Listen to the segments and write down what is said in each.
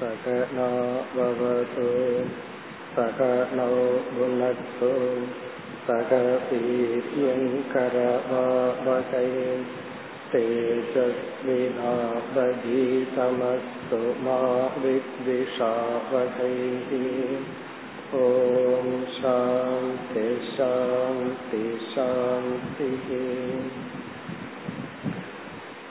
सकनो भवतु सकनो भुनक्तु सकवीर्यङ्करवावकै तेजस्विनावधीतमस्तु मा विद्विषावकैः ॐ शान्ति शान्ति शान्तिः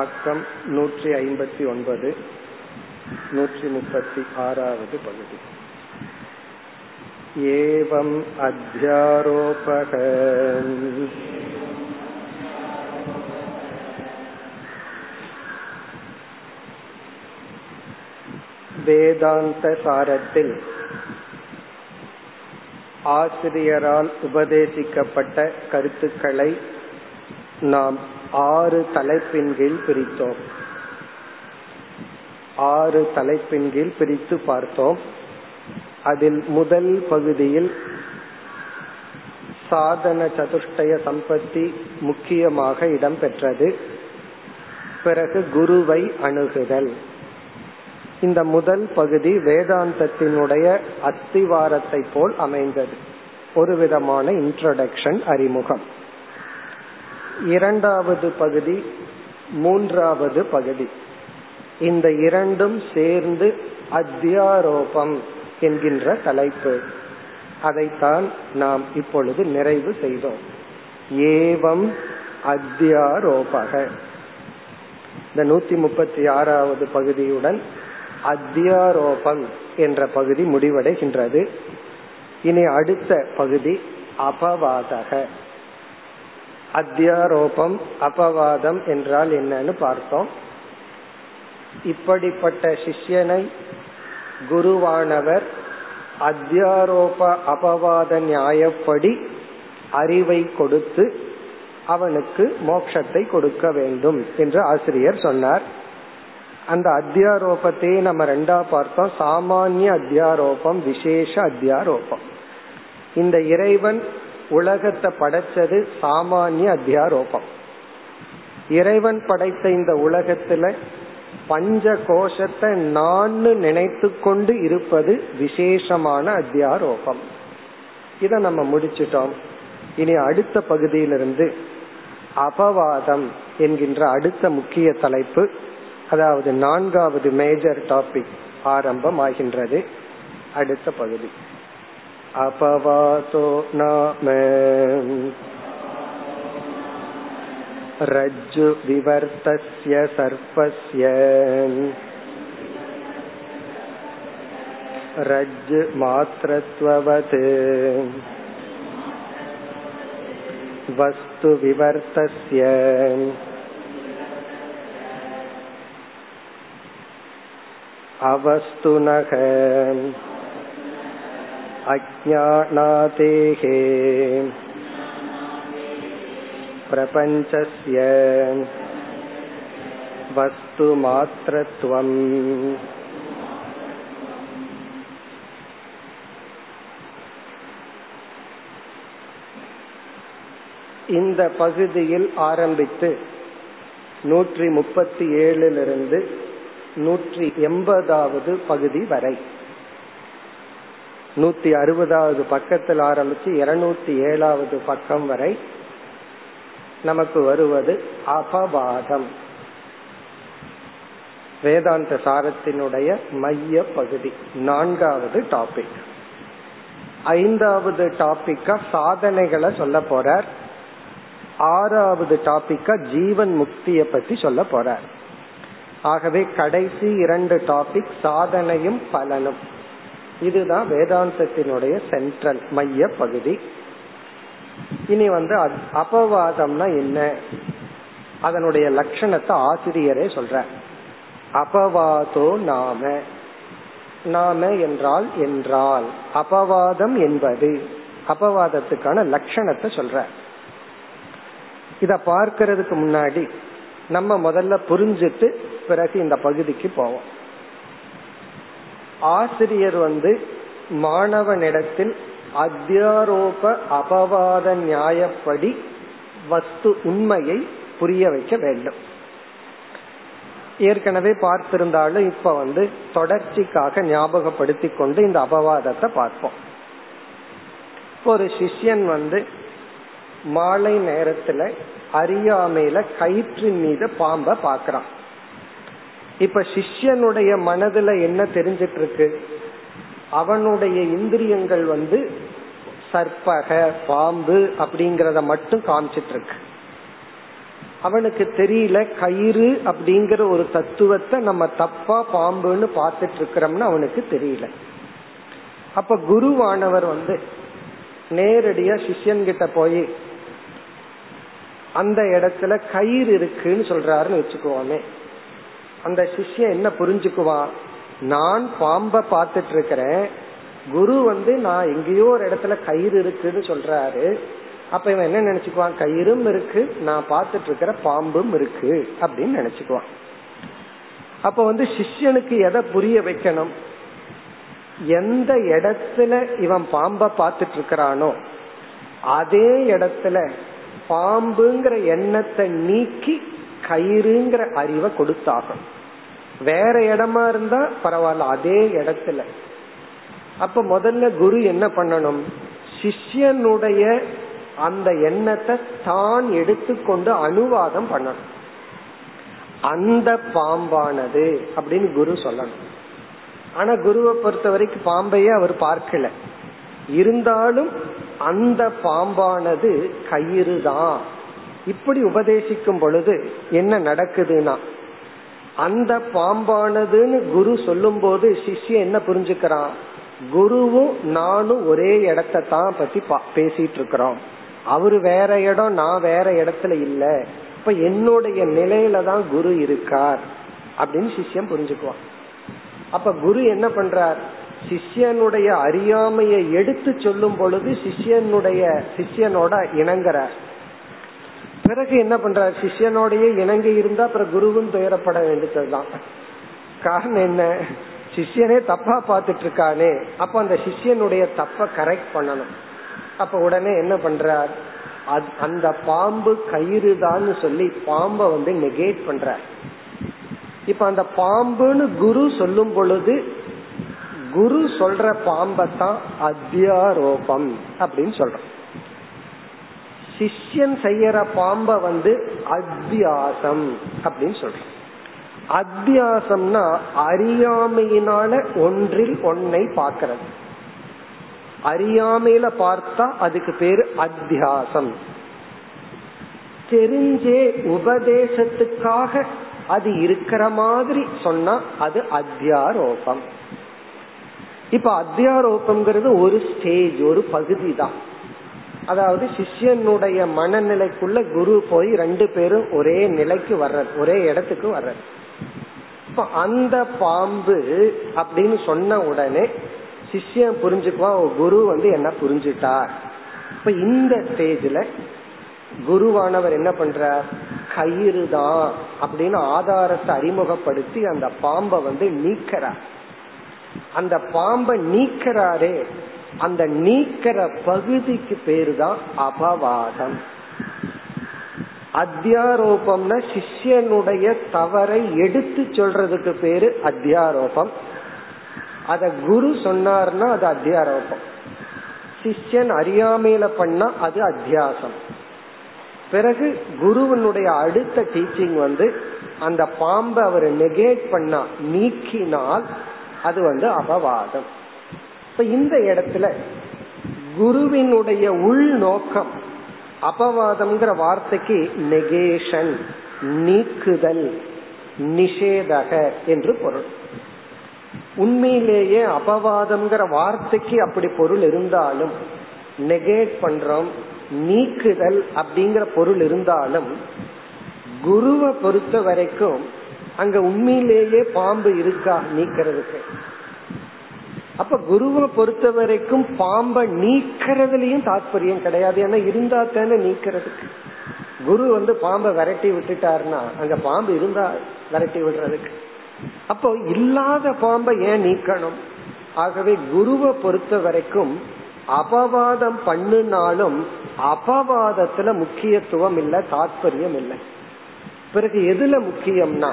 பக்கம் நூற்றி ஐம்பத்தி ஒன்பது நூற்றி முப்பத்தி ஆறாவது பகுதி. ஏவம் அத்தியாரோபக. வேதாந்த சாரத்தில் ஆசிரியரால் உபதேசிக்கப்பட்ட கருத்துக்களை நாம் ஆறு தலைப்பின் கீழ் பிரித்தோம். ஆறு தலைப்பின் கீழ் பிரித்து பார்த்தோம். அதில் முதல் பகுதியில் சாதன சதுஷ்டய சம்பத்தி முக்கியமாக இடம்பெற்றது பிறகு குருவை அணுகுதல். இந்த முதல் பகுதி வேதாந்தத்தினுடைய அத்திவாரத்தை போல் அமைந்தது. ஒரு விதமான இன்ட்ரோடக்ஷன் அறிமுகம். இரண்டாவது பகுதி மூன்றாவது பகுதி. இந்த இரண்டும் சேர்ந்து அத்தியாரோபம் என்கின்ற தலைப்பு. அதைத்தான் நாம் இப்பொழுது நிறைவு செய்தோம். ஏவம் அத்தியாரோபக. இந்த நூத்தி முப்பத்தி ஆறாவது பகுதியுடன் அத்தியாரோபம் என்ற பகுதி முடிவடைகின்றது. இனி அடுத்த பகுதி அபவாதக. அத்தியாரோபம் அபவாதம் என்றால் என்னன்னு பார்த்தோம். இப்படிப்பட்ட சிஷ்யனை குருவானவர் அத்தியாரோப அபவாத நியாயப்படி அறிவை கொடுத்து அவனுக்கு மோட்சத்தை கொடுக்க வேண்டும் என்று ஆசிரியர் சொன்னார். அந்த அத்தியாரோபத்தையே நம்ம ரெண்டா பார்த்தோம். சாமானிய அத்தியாரோபம் விசேஷ அத்தியாரோபம். இந்த இறைவன் உலகத்தை படைச்சது சாமானிய அத்தியாரோபம். இறைவன் படைத்த இந்த உலகத்துல பஞ்ச கோஷத்தை நான் நினைத்து கொண்டு இருப்பது விசேஷமான அத்தியாரோபம். இத நம்ம முடிச்சிட்டோம். இனி அடுத்த பகுதியிலிருந்து அபவாதம் என்கின்ற அடுத்த முக்கிய தலைப்பு அதாவது நான்காவது மேஜர் டாபிக் ஆரம்பம் ஆகின்றது அடுத்த பகுதி. अपवातो नाम रज्जुविवर्तस्य सर्पस्य रज्जुमात्रत्ववत् वस्तुविवर्तस्य अवस्तुनः अज्ञानातेः प्रपञ्चस्य वस्तुमात्रत्वम् இந்த பகுதியில் ஆரம்பித்து நூற்றி முப்பத்தி ஏழிலிருந்து நூற்றி எண்பதாவது பகுதி வரை நூத்தி அறுபதாவது பக்கத்தில் ஆரம்பிச்சு இருநூத்தி ஏழாவது பக்கம் வரை நமக்கு வருவது அபவாதம் வேதாந்த சாரத்தினுடைய மைய பகுதி நான்காவது டாபிக் ஐந்தாவது டாபிக்கா சாதனைகளை சொல்ல போறார். ஆறாவது டாபிக்கா ஜீவன் முக்தியை பத்தி சொல்ல போறார். ஆகவே கடைசி இரண்டு டாபிக் சாதனையும் பலனும். இதுதான் வேதாந்தத்தினுடைய சென்ட்ரல் மைய பகுதி. இனி வந்து அபவாதம்னா என்ன? அதனுடைய லட்சணத்தை ஆசிரியரே சொல்ற அபவாதோ நாம. நாம என்றால் என்றால். அபவாதம் என்பது அபவாதத்துக்கான லட்சணத்தை சொல்ற இத பார்க்கறதுக்கு முன்னாடி நம்ம முதல்ல புரிஞ்சிட்டு பிறகு இந்த பகுதிக்கு போவோம். ஆசிரியர் வந்து மாணவனிடத்தில் அத்தியாரோப அபவாத நியாயப்படி வஸ்து உண்மையை புரிய வைக்க வேண்டும். ஏற்கனவே பார்த்திருந்தாலும் இப்ப வந்து தொடர்ச்சிக்காக ஞாபகப்படுத்தி கொண்டு இந்த அபவாதத்தை பார்ப்போம். ஒரு சிஷ்யன் வந்து மாலை நேரத்துல அறியாமையில கயிற்றின் மீது பாம்ப பாக்குறான் இப்ப சிஷ்யனுடைய மனதுல என்ன தெரிஞ்சிட்டு இருக்கு அவனுடைய இந்திரியங்கள் வந்து சர்ப்பக பாம்பு அப்படிங்கறத மட்டும் காமிச்சிட்டு இருக்கு அவனுக்கு தெரியல கயிறு அப்படிங்கிற ஒரு தத்துவத்தை நம்ம தப்பா பாம்புன்னு பார்த்துட்டு இருக்கிறோம்னு அவனுக்கு தெரியல. அப்ப குருவானவர் வந்து நேரடியா சிஷ்யன்கிட்ட போய் அந்த இடத்துல கயிறு இருக்குன்னு சொல்றாருன்னு வச்சுக்குவோமே அந்த சிஷ்யன் என்ன புரிஞ்சுக்குவான் நான் பாம்ப பார்த்துட்டு இருக்கிறேன் குரு வந்து நான் எங்கேயோ ஒரு இடத்துல கயிறு இருக்குன்னு சொல்றாரு. அப்ப இவன் என்ன நினைச்சுக்குவான்? கயிறும் இருக்கு நான் பார்த்துட்டு இருக்கிற பாம்பும் இருக்கு அப்படின்னு நினைச்சுக்குவான். அப்ப வந்து சிஷ்யனுக்கு எதை புரிய வைக்கணும்? எந்த இடத்துல இவன் பாம்ப பார்த்துட்டு இருக்கிறானோ அதே இடத்துல பாம்புங்கிற எண்ணத்தை நீக்கி கயிறுங்கிற அறிவை கொடுத்தாகும். வேற இடமா இருந்தா பரவாயில்ல அதே இடத்துல. அப்ப முதல்ல குரு என்ன பண்ணணும்? சிஷ்யனுடைய அந்த எண்ணத்தை தான் எடுத்துக்கொண்டு அனுவாதம் பண்ணணும். அந்த பாம்பானது அப்படின்னு குரு சொல்லணும். ஆனா குருவை பொறுத்த வரைக்கும் பாம்பையே அவர் பார்க்கல. இருந்தாலும் அந்த பாம்பானது கயிறு தான் இப்படி உபதேசிக்கும் பொழுது என்ன நடக்குதுன்னா அந்த பாம்பானதுன்னு குரு சொல்லும் போது சிஷ்ய என்ன புரிஞ்சுக்கிறான்? குருவும் நானும் ஒரே இடத்த தான் பத்தி பேசிட்டு இருக்கிறோம் அவரு வேற இடம் நான் வேற இடத்துல இல்ல. இப்ப என்னுடைய நிலையில தான் குரு இருக்கார் அப்படின்னு சிஷ்யம் புரிஞ்சுக்குவான். அப்ப குரு என்ன பண்றார்? சிஷ்யனுடைய அறியாமையை எடுத்து சொல்லும் பொழுது சிஷ்யனுடைய சிஷ்யனோட இணங்குறார். பிறகு என்ன பண்றாரு? சிஷ்யனோடய இணங்கி இருந்தா அப்புறம் குருவும் துயரப்பட வேண்டியதுதான். காரணம் என்ன? சிஷ்யனே தப்பா பார்த்துட்டு இருக்கானே அப்ப அந்த சிஷ்யனுடைய தப்ப கரெக்ட் பண்ணணும். அப்ப உடனே என்ன பண்றார்? அந்த பாம்பு கயிறு தான் சொல்லி பாம்ப வந்து நெகேட் பண்ற இப்ப அந்த பாம்புன்னு குரு சொல்லும் பொழுது குரு சொல்ற பாம்பத்தான் அத்தியாரோபம் அப்படின்னு சொல்றோம். சிஷ்யன் செய்யற பாம்ப வந்து அத்தியாசம் அப்படின்னு சொல்றோம் அத்தியாசம்னா அறியாமையினால ஒன்றில் ஒன்னை பார்க்கறது. அறியாமையில பார்த்தா அதுக்கு பேரு அத்தியாசம். தெரிஞ்சே உபதேசத்துக்காக அது இருக்கிற மாதிரி சொன்னா அது அத்தியாரோபம். இப்ப அத்தியாரோபம்ங்கிறது ஒரு ஸ்டேஜ் ஒரு பகுதி தான் அதாவது சிஷ்யனுடைய மனநிலைக்குள்ள குரு போய் ரெண்டு பேரும் ஒரே நிலைக்கு வர்றது ஒரே இடத்துக்கு வர்றது இப்ப அந்த பாம்பு அப்படின்னு சொன்ன உடனே சிஷ்யன் புரிஞ்சுக்குவான் குரு வந்து என்ன புரிஞ்சுட்டார். இப்ப இந்த ஸ்டேஜ்ல குருவானவர் என்ன பண்றார்? கயிறு தான் அப்படின்னு ஆதாரத்தை அறிமுகப்படுத்தி அந்த பாம்பை வந்து நீக்கிறார். அந்த பாம்பை நீக்கிறாரே அந்த நீக்கிற பகுதிக்கு பேரு தான் அபவாதம். அத்தியாரோபம்னா சிஷ்யனுடைய தவறை எடுத்து சொல்றதுக்கு பேரு அத்தியாரோபம். அத குரு சொன்னார்னா அது அத்தியாரோபம். சிஷ்யன் அறியாமையில பண்ணா அது அத்தியாசம். பிறகு குருவனுடைய அடுத்த டீச்சிங் வந்து அந்த பாம்பை அவர் நெகேட் பண்ணா நீக்கினால் அது வந்து அபவாதம். இப்ப இந்த இடத்துல குருவினுடைய உள் நோக்கம் அபவாதம்ங்கிற வார்த்தைக்கு நெகேஷன் நீக்குதல் நிஷேதக என்று பொருள். உண்மையிலேயே அபவாதம்ங்கிற வார்த்தைக்கு அப்படி பொருள் இருந்தாலும் நெகேட் பண்றோம் நீக்குதல் அப்படிங்கிற பொருள் இருந்தாலும் குருவை பொறுத்த வரைக்கும் அங்க உண்மையிலேயே பாம்பு இருக்கா நீக்கிறதுக்கு? அப்ப குருவை பொறுத்த வரைக்கும் பாம்பை நீக்கிறதுலயும் தாற்பயம் கிடையாது. ஏன்னா இருந்தா தானே நீக்கிறதுக்கு. குரு வந்து பாம்பை விரட்டி விட்டுட்டாருன்னா அங்க பாம்பு இருந்தா விரட்டி விடுறதுக்கு. அப்போ இல்லாத பாம்பை ஏன் நீக்கணும்? ஆகவே குருவை பொறுத்த வரைக்கும் அபவாதம் பண்ணுனாலும் அபவாதத்துல முக்கியத்துவம் இல்லை தாற்பயம் இல்லை. பிறகு எதுல முக்கியம்னா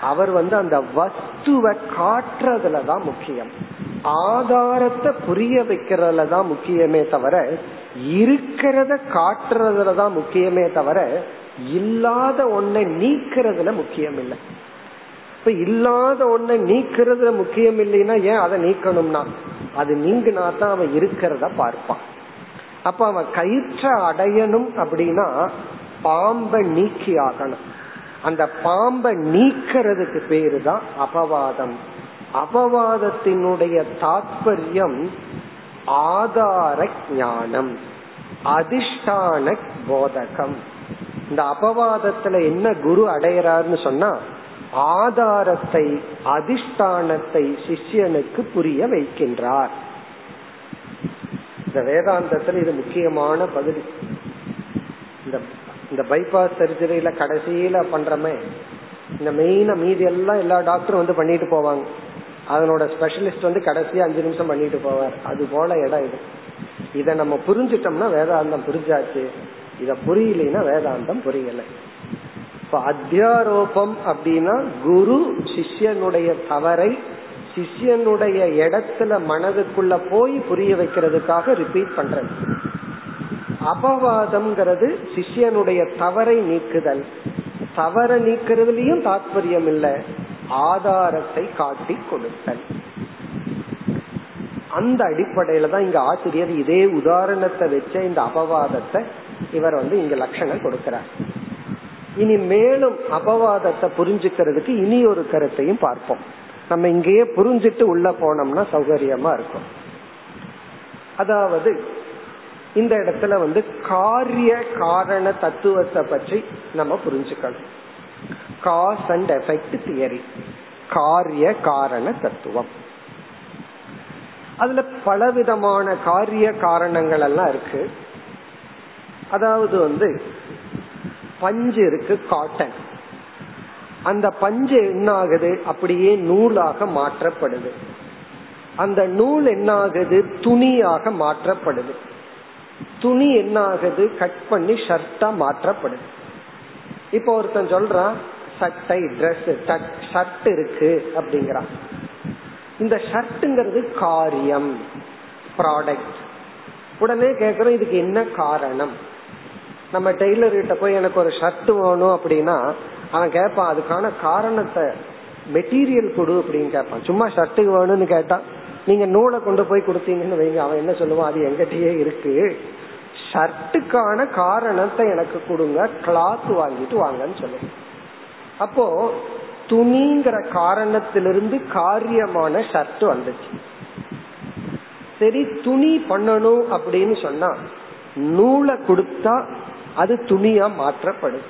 அவர் வந்து அந்த வஸ்துவை காட்டுறதுலதான் முக்கியம். ஆதாரத்தை புரிய வைக்கிறதுல தான் முக்கியமே தவிர இருக்கிறத காட்டுறதுல தான் முக்கியமே தவிர இல்லாத ஒன்னை நீக்கிறதுல முக்கியம் இல்லை. இப்ப இல்லாத ஒன்னை நீக்கிறதுல முக்கியம் இல்லைன்னா ஏன் அதை நீக்கணும்னா? அது நீங்கினா தான் அவன் இருக்கிறத பார்ப்பான். அப்ப அவன் கயிற்ற அடையணும் அப்படின்னா பாம்பை நீக்கி ஆகணும். அந்த பாம்பை நீக்கிறதுக்கு பேரு தான் அபவாதம். அபவாதத்தினுடைய தாத்பரியம் ஆதார ஞானம் அதிஷ்டான போதகம் இந்த அபவாதத்துல என்ன குரு அடையறாருன்னு சொன்னா ஆதாரத்தை அதிஷ்டானத்தை சிஷ்யனுக்கு புரிய வைக்கின்றார். இந்த வேதாந்தத்துல இது முக்கியமான பகுதி. இந்த இந்த பைபாஸ் சர்ஜரியில கடைசியில பண்றமே இந்த மெயினா மீதி எல்லாம் எல்லா டாக்டரும் வந்து பண்ணிட்டு போவாங்க. அதனோட ஸ்பெஷலிஸ்ட் வந்து கடைசியா அஞ்சு நிமிஷம் பண்ணிட்டு போவார். அது போல இடம் இது. இத நம்ம புரிஞ்சிட்டோம்னா வேதாந்தம் புரிஞ்சாச்சு. இத புரியலைன்னா வேதாந்தம் புரியல. இப்ப அத்தியாரோபம் அப்படின்னா குரு சிஷ்யனுடைய தவறை சிஷ்யனுடைய இடத்துல மனதுக்குள்ள போய் புரிய வைக்கிறதுக்காக ரிப்பீட் பண்றது. அபவாதம்ங்கிறது சிஷ்யனுடைய தவறை நீக்குதல். தவற நீக்கிறதுலயும் தாத்பரியம் இல்லை. ஆதாரத்தை காட்டி கொடுத்தல். அந்த அடிப்படையில தான் இங்க ஆசிரியர் இதே உதாரணத்தை வச்ச இந்த அபவாதத்தை இவர் வந்து இங்க லட்சணம் கொடுக்கிறார். இனி மேலும் அபவாதத்தை புரிஞ்சுக்கிறதுக்கு இனி ஒரு கருத்தையும் பார்ப்போம். நம்ம இங்கேயே புரிஞ்சிட்டு உள்ள போனோம்னா சௌகரியமா இருக்கும். அதாவது இந்த இடத்துல வந்து காரிய காரண தத்துவத்தை பற்றி நம்ம புரிஞ்சுக்கணும். காஸ் அண்ட் எஃபெக்ட் தியரி காரிய காரண தத்துவம். அதுல பலவிதமான காரிய காரணங்கள் எல்லாம் இருக்கு. அதாவது வந்து பஞ்சு இருக்கு காட்டன் அந்த பஞ்சு என்ன ஆகுது அப்படியே நூலாக மாற்றப்படுது. அந்த நூல் என்ன ஆகுது துணியாக மாற்றப்படுது. துணி என்ன ஆகுது கட் பண்ணி ஷர்ட்டா மாற்றப்படுது. இப்போ ஒருத்தன் சொல்றான் சட்டை ட்ரெஸ் ஷர்ட் இருக்கு அப்படிங்கிறான். இந்த ஷர்ட்டுங்கிறது காரியம் ப்ராடக்ட் உடனே கேக்குறோம் இதுக்கு என்ன காரணம்? நம்ம டெய்லர் கிட்ட போய் எனக்கு ஒரு ஷர்ட் வேணும் அப்படின்னா அவன் கேட்பான் அதுக்கான காரணத்தை மெட்டீரியல் கொடு அப்படின்னு கேட்பான் சும்மா ஷர்ட்டுக்கு வேணும்னு கேட்டான் நீங்க நூலை கொண்டு போய் கொடுத்தீங்கன்னு வைங்க. அவன் என்ன சொல்லுவான்? அது எங்கிட்டயே இருக்கு. ஷர்ட்டுக்கான காரணத்தை எனக்கு கொடுங்க கிளாத் வாங்கிட்டு வாங்கன்னு சொல்லுவேன் அப்போ துணிங்கிற காரணத்திலிருந்து காரியமான ஷர்ட் வந்துச்சு. சரி துணி பண்ணணும் அப்படின்னு சொன்னா நூலை கொடுத்தா அது துணியா மாற்றப்படும்.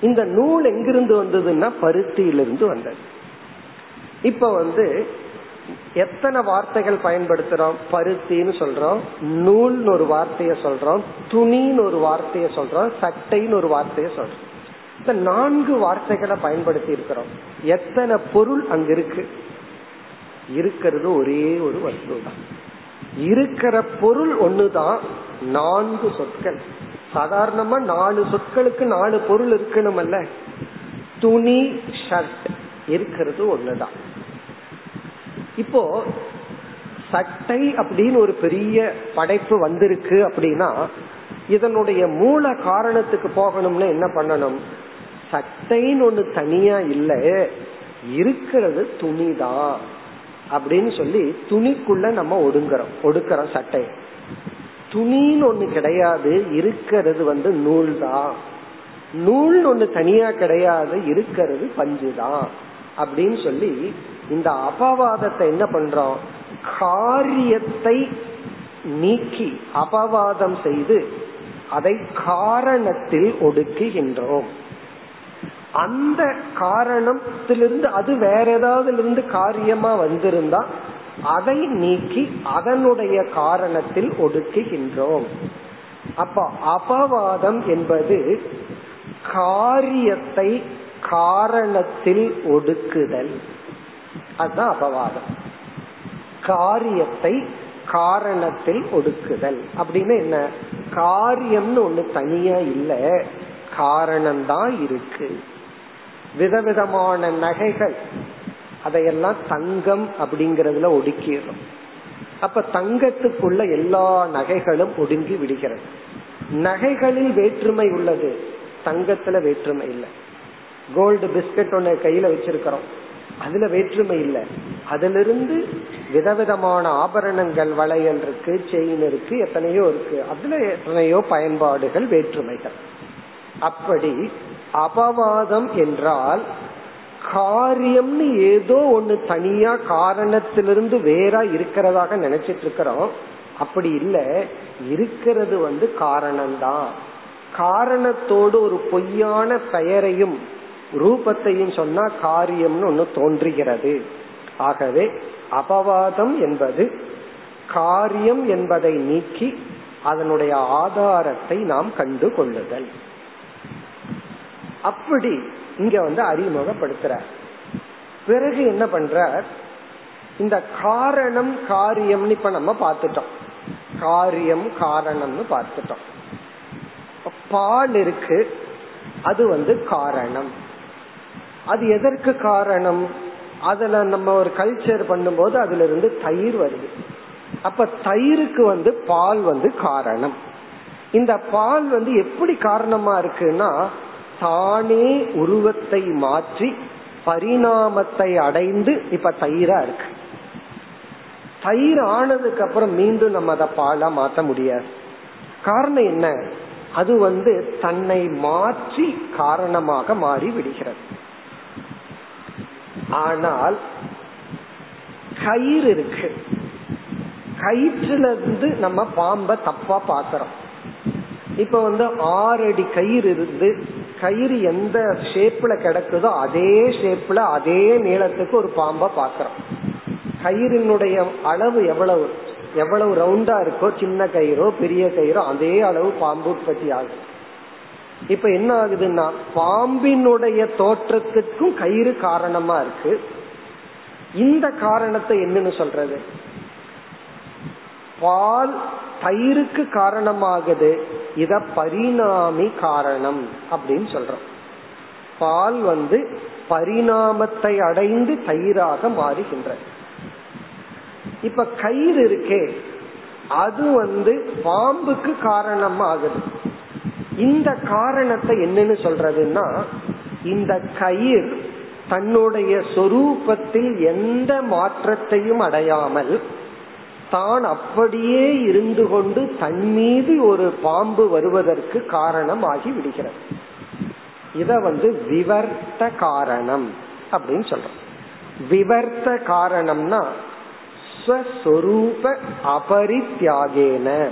இந்த நூல் எங்கிருந்து வந்ததுன்னா பருத்தியிலிருந்து வந்தது. இப்ப வந்து எத்தனை வார்த்தைகள் பயன்படுத்துறோம்? பருத்தின்னு சொல்றோம் நூல்னு ஒரு வார்த்தைய சொல்றோம் துணின்னு ஒரு வார்த்தைய சொல்றோம் சட்டைன்னு ஒரு வார்த்தைய சொல்றோம். இந்த நான்கு வார்த்தைகளை பயன்படுத்தி இருக்கிறோம். எத்தனை பொருள் அங்க இருக்கு இருக்கிறது ஒரே ஒரு வஸ்து. தான் இருக்கிற பொருள் ஒண்ணுதான் நான்கு சொற்கள். சாதாரணமா நாலு சொற்களுக்கு நாலு பொருள் இருக்கணுமல்ல. துணி ஷர்ட் இருக்கிறது ஒண்ணுதான். இப்போ சட்டை அப்படின்னு ஒரு பெரிய படைப்பு வந்திருக்கு அப்படின்னா இதனுடைய மூல காரணத்துக்கு போகணும்னு என்ன பண்ணணும்? சட்டைன்னு ஒண்ணு தனியா இல்ல இருக்கிறது துணிதான். அப்படின்னு சொல்லி துணிக்குள்ள நம்ம ஒடுங்குறோம் ஒடுக்கிறோம் சட்டை. துணின்னு ஒண்ணு கிடையாது இருக்கிறது வந்து நூல் தான் நூல் ஒண்ணு தனியா கிடையாது இருக்கிறது பஞ்சு தான் அப்படின்னு சொல்லி இந்த அபவாதத்தை என்ன பண்றோம்? காரியத்தை நீக்கி அபவாதம் செய்து அதை காரணத்தில் ஒடுக்குகின்றோம். அந்த காரணத்திலிருந்து அது வேற ஏதாவது இருந்து காரியமா வந்திருந்தா அதை நீக்கி அதனுடைய காரணத்தில் ஒடுக்குகின்றோம். அப்ப அபவாதம் என்பது காரியத்தை காரணத்தில் ஒடுக்குதல். அதுதான் அபவாதம். காரியத்தை காரணத்தில் ஒடுக்குதல். அப்படின்னு என்ன? காரியம்னு ஒண்ணு தனியா இல்ல. காரணம்தான் இருக்கு. விதவிதமான நகைகள். அதையெல்லாம் தங்கம் அப்படிங்கறதுல ஒடுக்கிடும் அப்ப தங்கத்துக்குள்ள எல்லா நகைகளும் ஒடுங்கி விடுகிறது. நகைகளில் வேற்றுமை உள்ளது. தங்கத்துல வேற்றுமை இல்லை. கோல்டு பிஸ்கட் ஒண்ணு கையில வச்சிருக்கிறோம். அதுல வேற்றுமை இல்லை. அதிலிருந்து விதவிதமான ஆபரணங்கள் வளையல் இருக்கு செயின் இருக்கு எத்தனையோ இருக்கு. அதுல எத்தனையோ பயன்பாடுகள் வேற்றுமைகள். அப்படி அபவாதம் என்றால் காரியம்னு ஏதோ ஒண்ணு தனியா காரணத்திலிருந்து வேற இருக்கிறதாக நினைச்சிட்டு இருக்கிறோம் அப்படி இல்ல. இருக்கிறது வந்து காரணம்தான். காரணத்தோடு ஒரு பொய்யான பெயரையும் ரூபத்தையும் சொன்னா காரியம்னு ஒண்ணு தோன்றுகிறது. ஆகவே அபவாதம் என்பது காரியம் என்பதை நீக்கி அதனுடைய ஆதாரத்தை நாம் கண்டு கொள்ளுதல். அப்படி இங்க வந்து அறிமுகப்படுத்துற. பிறகு என்ன பண்ற? இந்த காரணம் காரியம்னு இப்ப நம்ம பார்த்துட்டோம். காரியம் காரணம்னு பார்த்துட்டோம். பால் இருக்கு அது வந்து காரணம். அது எதற்கு காரணம்? அதுல நம்ம ஒரு கல்ச்சர் பண்ணும்போது அதுல இருந்து தயிர் வருது. அப்ப தயிருக்கு வந்து பால் வந்து காரணம். இந்த பால் வந்து எப்படி காரணமா இருக்குன்னா தானே உருவத்தை மாற்றி பரிணாமத்தை அடைந்து இப்ப தயிரா இருக்கு. தயிர் ஆனதுக்கு அப்புறம் மீண்டும் நம்ம அதை பாலா மாற்ற முடியாது. காரணம் என்ன? அது வந்து தன்னை மாற்றி காரணமாக மாறி விடுகிறது. ஆனால் கயிறு இருக்கு. கயிற்றுல இருந்து நம்ம பாம்ப தப்பா பாக்கிறோம். இப்ப வந்து ஆறு அடி கயிறு இருந்து கயிறு எந்த ஷேப்ல கிடக்குதோ அதே ஷேப்ல அதே நீளத்துக்கு ஒரு பாம்ப பாக்கிறோம் கயிறினுடைய அளவு எவ்வளவு? எவ்வளவு ரவுண்டா இருக்கோ சின்ன கயிறோ பெரிய கயிறோ அதே அளவு பாம்பு உற்பத்தி ஆகும் இப்ப என்ன ஆகுதுன்னா பாம்பினுடைய தோற்றத்துக்கும் கயிறு காரணமா இருக்கு. இந்த காரணத்தை என்னன்னு சொல்றது? பால் தயிருக்கு காரணமாகுது. இத பரிணாமி காரணம் அப்படின்னு சொல்றோம். பால் வந்து பரிணாமத்தை அடைந்து தயிராக மாறுகின்ற இப்ப கயிறு இருக்கே அது வந்து பாம்புக்கு காரணம் ஆகுது இந்த காரணத்தை என்னன்னு சொல்றதுன்னா இந்த கயிர் தன்னுடைய சொரூபத்தில் எந்த மாற்றத்தையும் அடையாமல் தான் அப்படியே இருந்து கொண்டு தன் மீது ஒரு பாம்பு வருவதற்கு காரணம் ஆகி விடுகிறது. இத வந்து விவர்த்த காரணம் அப்படின்னு சொல்றோம். விவர்த்த காரணம்னா ஸ்வஸ்வரூப அபரித்தியாகேன.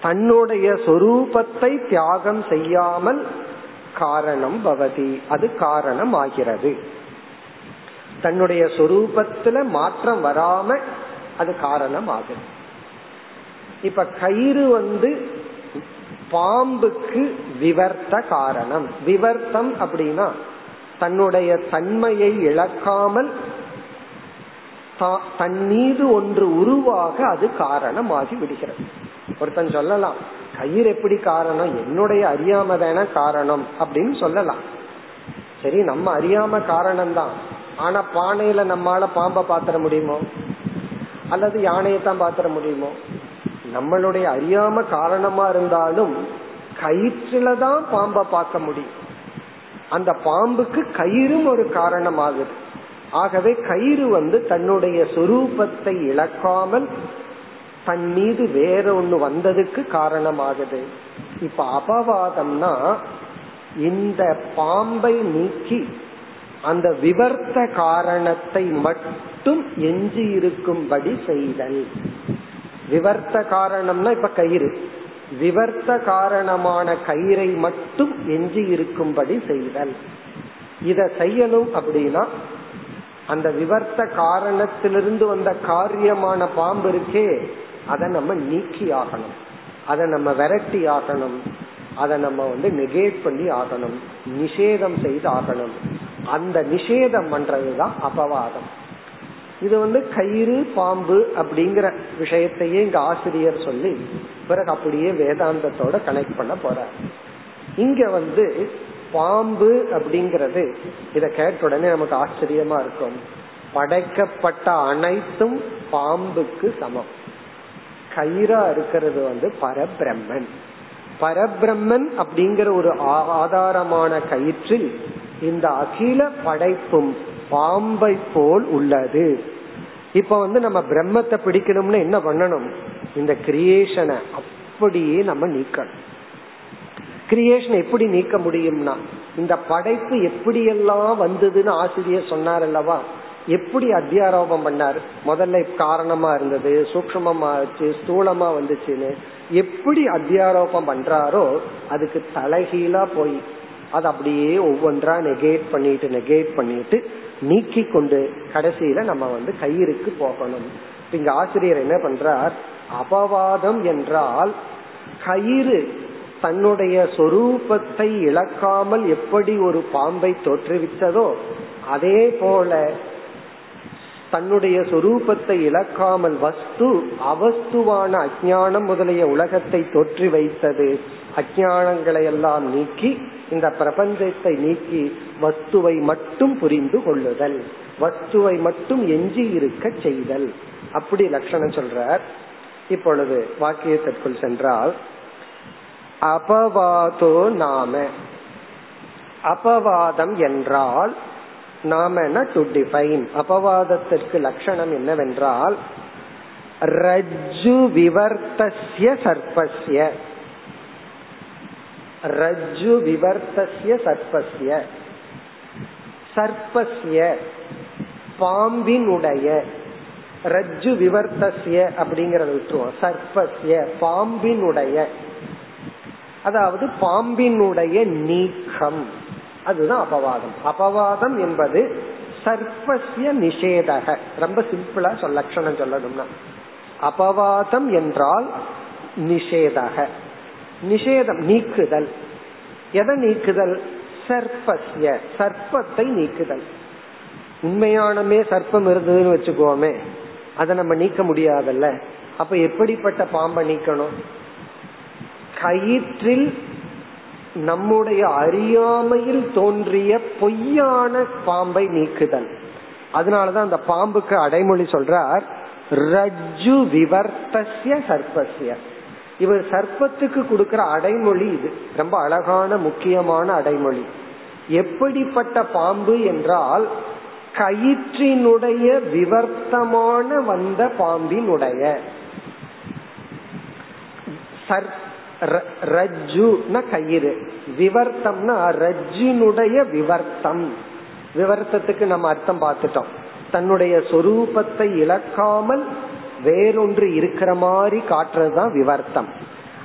தன்னுடைய சொரூபத்தை தியாகம் செய்யாமல் காரணம் பவதி அது காரணம் ஆகிறது தன்னுடைய சொரூபத்துல மாற்றம் வராம அது காரணம் ஆகும் இப்ப கயிறு வந்து பாம்புக்கு விவர்த்த காரணம். விவர்த்தம் அப்படின்னா தன்னுடைய தன்மையை இழக்காமல் தன் மீது ஒன்று உருவாக அது காரணமாகி விடுகிறது. ஒருத்தன் சொல்லலாம் கயிறு எப்படி காரணம்? என்னுடைய அறியாம தான காரணம்? அப்படின்னு சொல்லலாம். சரி நம்ம அறியாம காரணம் தான் ஆனா பானையில நம்மால பாம்பை பாத்திர முடியுமோ? அல்லது யானையை தான் பாத்திர முடியுமோ? நம்மளுடைய அறியாம காரணமா இருந்தாலும் கயிற்றுல தான் பாம்பை பார்க்க முடியும். அந்த பாம்புக்கு கயிறும் ஒரு காரணம் ஆகுது ஆகவே கயிறு வந்து தன்னுடைய சொரூபத்தை இழக்காமல் தன் மீது வேற ஒண்ணு வந்ததுக்கு காரணமாகுது. இப்ப அபவாதம்னா இந்த பாம்பை நீக்கி அந்த விவர்த்த காரணத்தை மட்டும் எஞ்சி இருக்கும்படி செய்தல். விவர்த்த காரணம்னா இப்ப கயிறு. விவர்த்த காரணமான கயிறை மட்டும் எஞ்சி இருக்கும்படி செய்தல். இத செய்யணும் அப்படின்னா அந்த விவர்த்த காரணத்திலிருந்து வந்த காரியமான பாம்பு இருக்கே அதை நம்ம நீக்கி ஆகணும். அதை நம்ம விரட்டி ஆகணும். அதை நம்ம வந்து நெகேட் பண்ணி ஆகணும். நிஷேதம் செய்து ஆகணும். அந்த நிஷேதம் பண்றதுதான் அபவாதம். இது வந்து கயிறு பாம்பு அப்படிங்கிற விஷயத்தையே இங்க ஆசிரியர் சொல்லி பிறகு அப்படியே வேதாந்தத்தோட கனெக்ட் பண்ண போறார். இங்க வந்து பாம்பு அப்படிங்கறது இத கேட்ட உடனே நமக்கு ஆச்சரியமா இருக்கும். படைக்கப்பட்ட அனைத்தும் பாம்புக்கு சமம். கயிறா இருக்கிறது வந்து பரபிரம்மன். பரபிரம்மன் அப்படிங்கிற ஒரு ஆதாரமான கயிற்றில் இந்த அகில படைப்பும் பாம்பை போல் உள்ளது. இப்ப வந்து நம்ம பிரம்மத்தை பிடிக்கணும்னு என்ன பண்ணணும்? இந்த கிரியேஷனை அப்படியே நம்ம நீக்கணும். கிரியேஷன் எப்படி நீக்க முடியும்னா இந்த படைப்பு எப்படியெல்லாம் வந்ததுன்னு ஆசிரியர் சொன்னார் அல்லவா? எப்படி அத்தியாரோபம் பண்ணார்? முதல்ல காரணமா இருந்தது சூக்மமா ஆச்சு ஸ்தூலமா வந்துச்சுன்னு. எப்படி அத்தியாரோபம் பண்றாரோ அதுக்கு தலைகீழா போய் அது அப்படியே ஒவ்வொன்றா நெகேட் பண்ணிட்டு நெகேட் பண்ணிட்டு நீக்கி கொண்டு கடைசியில நம்ம வந்து கயிறுக்கு போகணும். இங்க ஆசிரியர் என்ன பண்றார்? அபவாதம் என்றால் கயிறு தன்னுடைய சொரூபத்தை இழக்காமல் எப்படி ஒரு பாம்பை தோற்றுவித்ததோ அதே போல தன்னுடைய சொரூபத்தை இழக்காமல் வஸ்து அவஸ்துவான அஜானம் முதலிய உலகத்தை தோற்றி வைத்தது. அஜானங்களை எல்லாம் நீக்கி இந்த பிரபஞ்சத்தை நீக்கி வஸ்துவை மட்டும் புரிந்து கொள்ளுதல். வஸ்துவை மட்டும் எஞ்சி இருக்க செய்தல். அப்படி லட்சணம் சொல்றார். இப்பொழுது வாக்கியத்திற்குள் சென்றால் அபவாதோ நாம. அபவாதம் என்றால் நாம டு டிஃபைன் அபவாதத்திற்கு லட்சணம் என்னவென்றால் ரஜ்ஜு விவர்த்தசிய சர்பஸ்ய ரஜ்ஜு விவர்த்தசிய சர்பஸ்ய சர்பஸ்ய பாம்பினுடைய. ரஜ்ஜு விவர்த்தசிய அப்படிங்கறத விட்டுருவோம். சர்பஸ்ய பாம்பினுடைய. அதாவது பாம்பினுடைய நீக்கம். அதுதான் அபவாதம். அபவாதம் என்பது சர்ப்பசிய நிஷேதக. ரொம்ப சிம்பிளா சொல்ல லட்சணம் சொல்லணும்னா. அபவாதம் என்றால் நிஷேதக. நிஷேதம் நீக்குதல். எதை நீக்குதல்? சர்ப்பசிய சர்ப்பத்தை நீக்குதல். உண்மையானமே சர்ப்பம் இருந்ததுன்னு வச்சுக்கோமே அதை நம்ம நீக்க முடியாதல்ல. அப்ப எப்படிப்பட்ட பாம்பை நீக்கணும்? கயிற்றில் நம்முடைய அறியாமையில் தோன்றிய பொய்யான பாம்பை நீக்குதல். அதனாலதான் அந்த பாம்புக்கு அடைமொழி சொல்றார் ரஜ்ஜு விவர்த்தசிய சர்ப்பசிய இவர் சர்ப்பத்துக்கு கொடுக்கிற அடைமொழி இது. ரொம்ப அழகான முக்கியமான அடைமொழி. எப்படிப்பட்ட பாம்பு என்றால் கயிற்றினுடைய விவர்த்தமான வந்த பாம்பினுடைய. ரஜ்ஜுனா கயிறு. விவர்த்தம்னா ரஜ்ஜினுடைய விவர்த்தம். விவர்த்தத்துக்கு நம்ம அர்த்தம் பார்த்துட்டோம். தன்னுடைய சொரூபத்தை இழக்காமல் வேறொன்று இருக்கிற மாதிரி காட்டுறதுதான் விவர்த்தம்.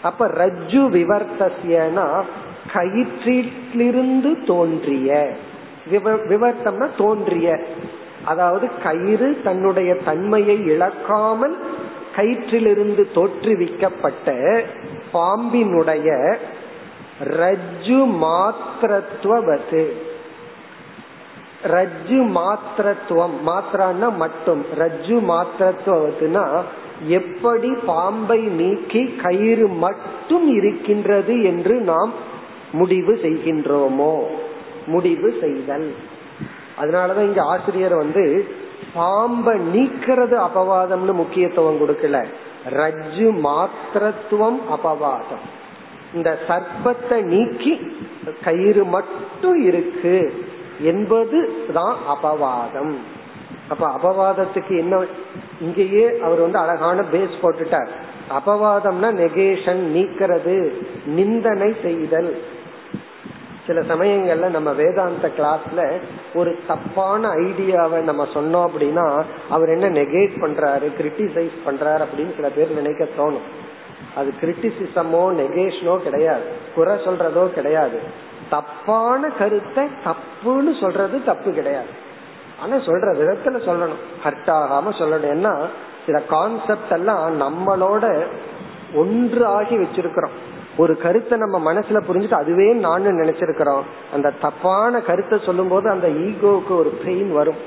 அப்ப ரஜ்ஜு விவர்த்தசியனா கயிற்றிலிருந்து தோன்றிய. விவர்த்தம்னா தோன்றிய. அதாவது கயிறு தன்னுடைய தன்மையை இழக்காமல் கயிற்றிலிருந்து தோற்றுவிக்கப்பட்ட பாம்பினுடைய ரஜ்ஜு மாத்திரத்துவது ரஜ்ஜு மாத்திரத்துவம் மாத்திரான்னா மட்டும். ரஜ்ஜு மாத்திரத்துவதுன்னா எப்படி பாம்பை நீக்கி கயிறு மட்டும் இருக்கின்றது என்று நாம் முடிவு செய்கின்றோமோ? முடிவு செய்தல். அதனாலதான் இங்க ஆசிரியர் வந்து பாம்பை நீக்கிறது அபவாதம்னு முக்கியத்துவம் கொடுக்கல. ரஜ்ஜு மாத்திரத்துவம் அபவாதம். இந்த சர்ப்பத்தை நீக்கி கயிறு மட்டும் இருக்கு என்பது தான் அபவாதம். அப்ப அபவாதத்துக்கு என்ன இங்கேயே அவர் வந்து அழகான பேஸ் போட்டுட்டார். அபவாதம்னா நெகேஷன் நீக்கிறது நிந்தனை செய்தல். சில சமயங்கள்ல நம்ம வேதாந்த கிளாஸ்ல ஒரு தப்பான ஐடியாவை நம்ம சொன்னோம் அப்படின்னா அவர் என்ன நெகேட் பண்றாரு கிரிட்டிசைஸ் பண்றாரு அப்படின்னு சில பேர் நினைக்க தோணும். அது கிரிட்டிசிசமோ நெகேஷனோ கிடையாது. குறை சொல்றதோ கிடையாது. தப்பான கருத்தை தப்புன்னு சொல்றது தப்பு கிடையாது. ஆனா சொல்ற விதத்துல சொல்லணும். ஹர்ட் ஆகாம சொல்லணும். ஏன்னா சில கான்செப்ட் எல்லாம் நம்மளோட ஒன்று ஆகி வச்சிருக்கிறோம். ஒரு கருத்தை நம்ம மனசுல புரிஞ்சுட்டு அதுவே நான் நினைச்சிருக்கிறோம். அந்த தப்பான கருத்தை சொல்லும் போது அந்த ஈகோவுக்கு ஒரு பெயின் வரும்.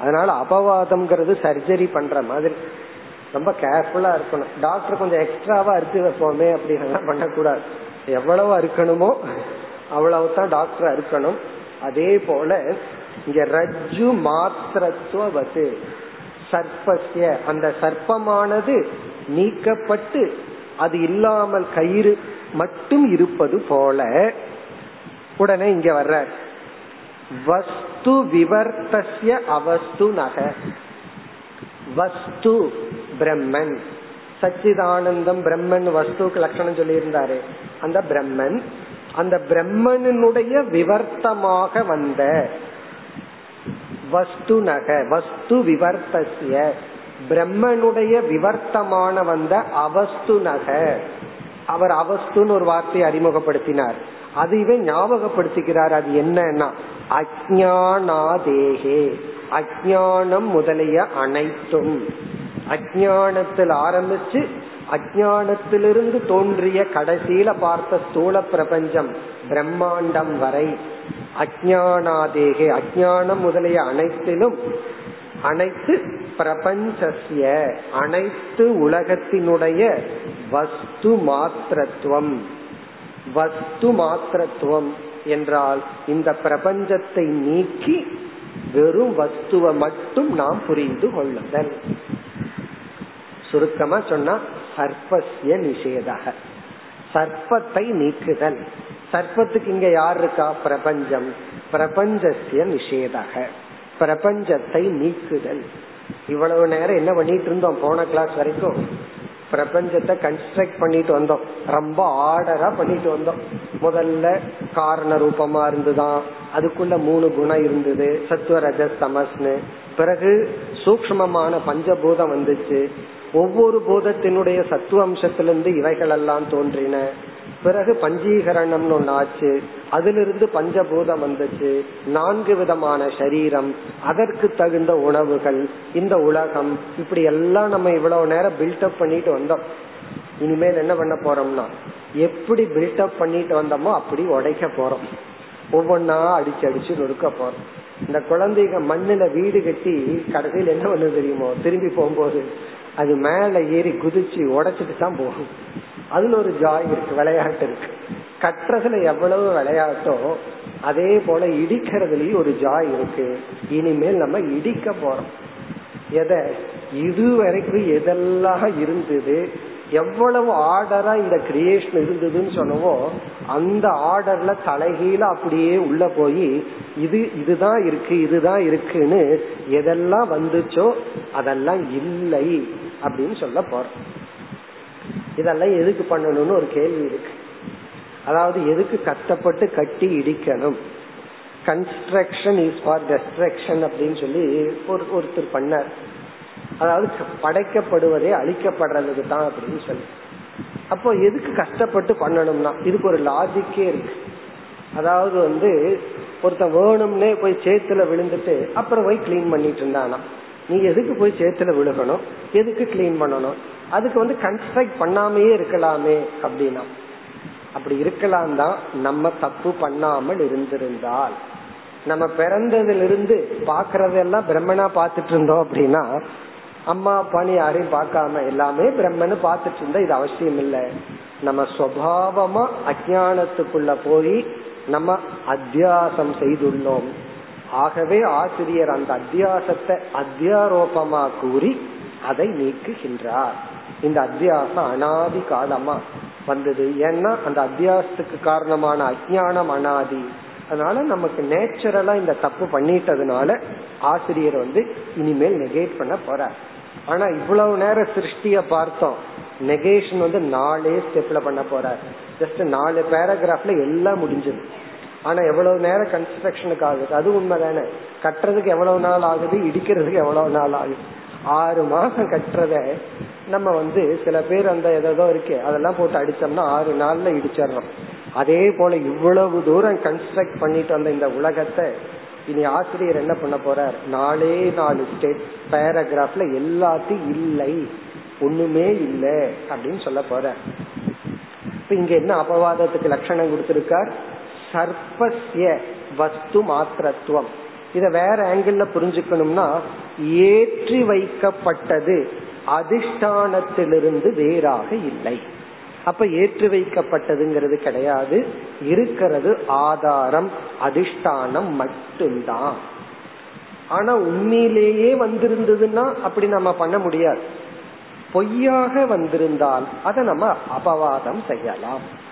அதனால அபவாதம்ங்கிறது சர்ஜரி பண்ற மாதிரி. ரொம்ப கேர்ஃபுல்லா இருக்கணும். டாக்டர் கொஞ்சம் எக்ஸ்ட்ராவா அறுத்து வைப்போமே அப்படின்னு பண்ணக்கூடாது. எவ்வளவு அறுக்கணுமோ அவ்வளவு தான் டாக்டர் அறுக்கணும் அதே போல இங்க ரஜ்ஜு மாத்திரத்துவது சர்ப்பசிய அந்த சர்ப்பமானது நீக்கப்பட்டு அது இல்லாமல் கயிறு மட்டும் இருப்பது போல உடனே இங்க வர்ற வஸ்து விவர்த்தசிய அவஸ்து நக. வஸ்து பிரம்மன். சச்சிதானந்தம் பிரம்மன் வஸ்துக்கு லட்சணம் சொல்லியிருந்தாரு. அந்த பிரம்மன் அந்த பிரம்மனுடைய விவர்த்தமாக வந்த வஸ்து நக வஸ்து விவர்த்தசிய பிரம்மனுடைய விவர்த்தமான வந்த அவஸ்து நக. அவர் அவஸ்துன்னு ஒரு வார்த்தையை அறிமுகப்படுத்தினார். அதுவே ஞாபகப்படுத்துகிறார். ஞாபகப்படுத்திக்கிறார் அது என்னன்னா அஜானாதேகே அஜானம் முதலிய அனைத்தும். அஜானத்தில் ஆரம்பிச்சு அஜானத்திலிருந்து தோன்றிய கடைசியில பார்த்த ஸ்தூல பிரபஞ்சம் பிரம்மாண்டம் வரை. அஜானாதேகே அஜானம் முதலிய அனைத்திலும் அனைத்து பிரபஞ்சசிய அனைத்து உலகத்தினுடைய வஸ்து மாத்திரத்துவம். வஸ்து மாத்திரத்துவம் என்றால் இந்த பிரபஞ்சத்தை நீக்கி வெறும் வஸ்துவை மட்டும் நாம் புரிந்து கொள்ளுதல். சுருக்கமா சொன்னா சர்ப்பசிய நிஷேதக. சர்ப்பத்தை நீக்குதல். சர்ப்பத்துக்கு இங்க யார் இருக்கா? பிரபஞ்சம். பிரபஞ்சசிய நிஷேதக. பிரபஞ்சத்தை நீக்குதல். இவ்வளவு நேரம் என்ன பண்ணிட்டு இருந்தோம் போன கிளாஸ் வரைக்கும் பிரபஞ்சத்தை கன்ஸ்ட்ரக்ட் பண்ணிட்டு வந்தோம். ரொம்ப ஆர்டரா பண்ணிட்டு வந்தோம். முதல்ல காரண ரூபமா இருந்துதான். அதுக்குள்ள மூணு குணம் இருந்தது. சத்வரஜ தமஸ்னு. பிறகு சூக்மமான பஞ்சபூதம் வந்துச்சு. ஒவ்வொரு பூதத்தினுடைய சத்துவ அம்சத்திலிருந்து இவைகள் எல்லாம் தோன்றின. பிறகு பஞ்சீகரணம்னு ஒன்னு ஆச்சு. அதிலிருந்து பஞ்சபூதம் வந்துச்சு. நான்கு விதமான சரீரம் அதற்கு தகுந்த உணவுகள் இந்த உலகம் இப்படி எல்லாம் நம்ம இவ்வளவு நேரம் பில்டப் பண்ணிட்டு வந்தோம். இனிமேல் என்ன பண்ண போறோம்னா எப்படி பில்டப் பண்ணிட்டு வந்தோமோ அப்படி உடைக்க போறோம். ஒவ்வொன்னா அடிச்சு அடிச்சு நொறுக்க போறோம். இந்த குழந்தைங்க மண்ணுல வீடு கட்டி கடைசியில் என்ன பண்ணு தெரியுமோ? திரும்பி போகும்போது அது மேல ஏறி குதிச்சு உடைச்சிட்டு தான் போகும். அதுல ஒரு ஜாய் இருக்கு விளையாட்டு இருக்கு. கற்றதுல எவ்வளவு விளையாட்டோ அதே போல இடிக்கிறதுலயும் ஒரு ஜாய் இருக்கு. இனிமேல் நம்ம இடிக்க போறோம். எதை? இதுவரைக்கும் எதெல்லாம் இருந்தது? எவ்வளவு ஆர்டரா இந்த கிரியேஷன் இருந்ததுன்னு சொன்னவோ அந்த ஆர்டர்ல தலைகீழ அப்படியே உள்ள போய் இது இதுதான் இருக்கு இதுதான் இருக்குன்னு எதெல்லாம் வந்துச்சோ அதெல்லாம் இல்லை அப்படின்னு சொல்ல போறோம். இதெல்லாம் எதுக்கு பண்ணணும்னு ஒரு கேள்வி இருக்கு. அதாவது எதுக்கு கஷ்டப்பட்டு கட்டி இடிக்கணும்? கன்ஸ்ட்ரக்ஷன் இஸ் ஃபார் டெஸ்ட்ரக்ஷன் அப்படின்னு சொல்லி ஒரு ஒருத்தர் பண்ணார். அதாவது படைக்கப்படுவதே அழிக்கப்படுறதுக்கு தான் அப்படின்னு சொல்லி. அப்போ எதுக்கு கஷ்டப்பட்டு பண்ணணும்னா? இதுக்கு ஒரு லாஜிக்கே இருக்கு. அதாவது வந்து ஒருத்த வேணும்னே போய் சேத்துல விழுந்துட்டு அப்புறம் போய் கிளீன் பண்ணிட்டு இருந்தானா? நீ எதுக்கு போய் சேத்துல விழுகணும்? எதுக்கு கிளீன் பண்ணணும்? அதுக்கு வந்து கன்ஸ்ட்ரக்ட் பண்ணாமையே இருக்கலாமே அப்படின்னா. அப்படி இருக்கலாம் தான் நம்ம தப்பு பண்ணாமல் இருந்திருந்தால். நம்ம பிறந்ததிலிருந்து பாக்குறதெல்லாம் பிரம்மனா பாத்துட்டு இருந்தோம் அப்படின்னா அம்மா அப்பான்னு யாரையும் பார்க்காம எல்லாமே பிரம்மனு பார்த்துட்டு இருந்தா இது அவசியம் இல்லை. நம்ம சுவாவமா அஜானத்துக்குள்ள போய் நம்ம அத்தியாசம் செய்துள்ளோம். ஆகவே ஆசிரியர் அந்த அத்தியாசத்தை அத்தியாரோபமா கூறி அதை நீக்குகின்றார். இந்த அத்தியாசம் அனாதி காலமா வந்தது. ஏன்னா அந்த அத்தியாசத்துக்கு காரணமான அஜானம் அனாதி. அதனால நமக்கு நேச்சுரலா இந்த தப்பு பண்ணிட்டதுனால ஆசிரியர் வந்து இனிமேல் நெகேட் பண்ண போறார். ஆனா இவ்வளவு நேரம் சிருஷ்டிய பார்த்தோம். நெகேஷன் வந்து நாலே ஸ்டெப்ல பண்ண போறார். ஜஸ்ட் நாலு பேராகிராஃப்ல எல்லாம் முடிஞ்சது. ஆனா எவ்வளவு நேரம் கன்ஸ்ட்ரக்ஷனுக்கு ஆகுது? அது உண்மைதானே? கட்டுறதுக்கு எவ்வளவு நாள் ஆகுது? இடிக்கிறதுக்கு எவ்வளவு நாள் ஆகுது? ஆறு மாசம் கட்டுறத நம்ம வந்து சில பேர் அந்த ஏதோ இருக்கு. அதெல்லாம் போட்டு அடிச்சோம்னா ஆறு நாள்ல இடிச்சிடறோம் அதே போல இவ்வளவு தூரம் கன்ஸ்ட்ரக்ட் பண்ணிட்டு வந்த இந்த உலகத்தை இனி ஆசிரியர் என்ன பண்ண போறார்? நாலே நாலு ஸ்டேட் பேராகிராஃப்ல எல்லாத்தையும் இல்லை. ஒண்ணுமே இல்லை அப்படின்னு சொல்ல போற இப்ப இங்க என்ன அபவாதத்துக்கு லட்சணம் கொடுத்திருக்கார்? சர்பஸ்ய வஸ்து மாத்திரத்துவம். இத வேற ஆங்கிள் புரிஞ்சுக்கணும்னா ஏற்றி வைக்கப்பட்டது அதிஷ்டானத்திலிருந்து வேறாக இல்லை. அப்ப ஏற்றி வைக்கப்பட்டதுங்கிறது கிடையாது. இருக்கிறது ஆதாரம் அதிஷ்டானம் மட்டும்தான். ஆனா உண்மையிலேயே வந்திருந்ததுன்னா அப்படி நம்ம பண்ண முடியாது. பொய்யாக வந்திருந்தால் அதை நம்ம அபவாதம் செய்யலாம்.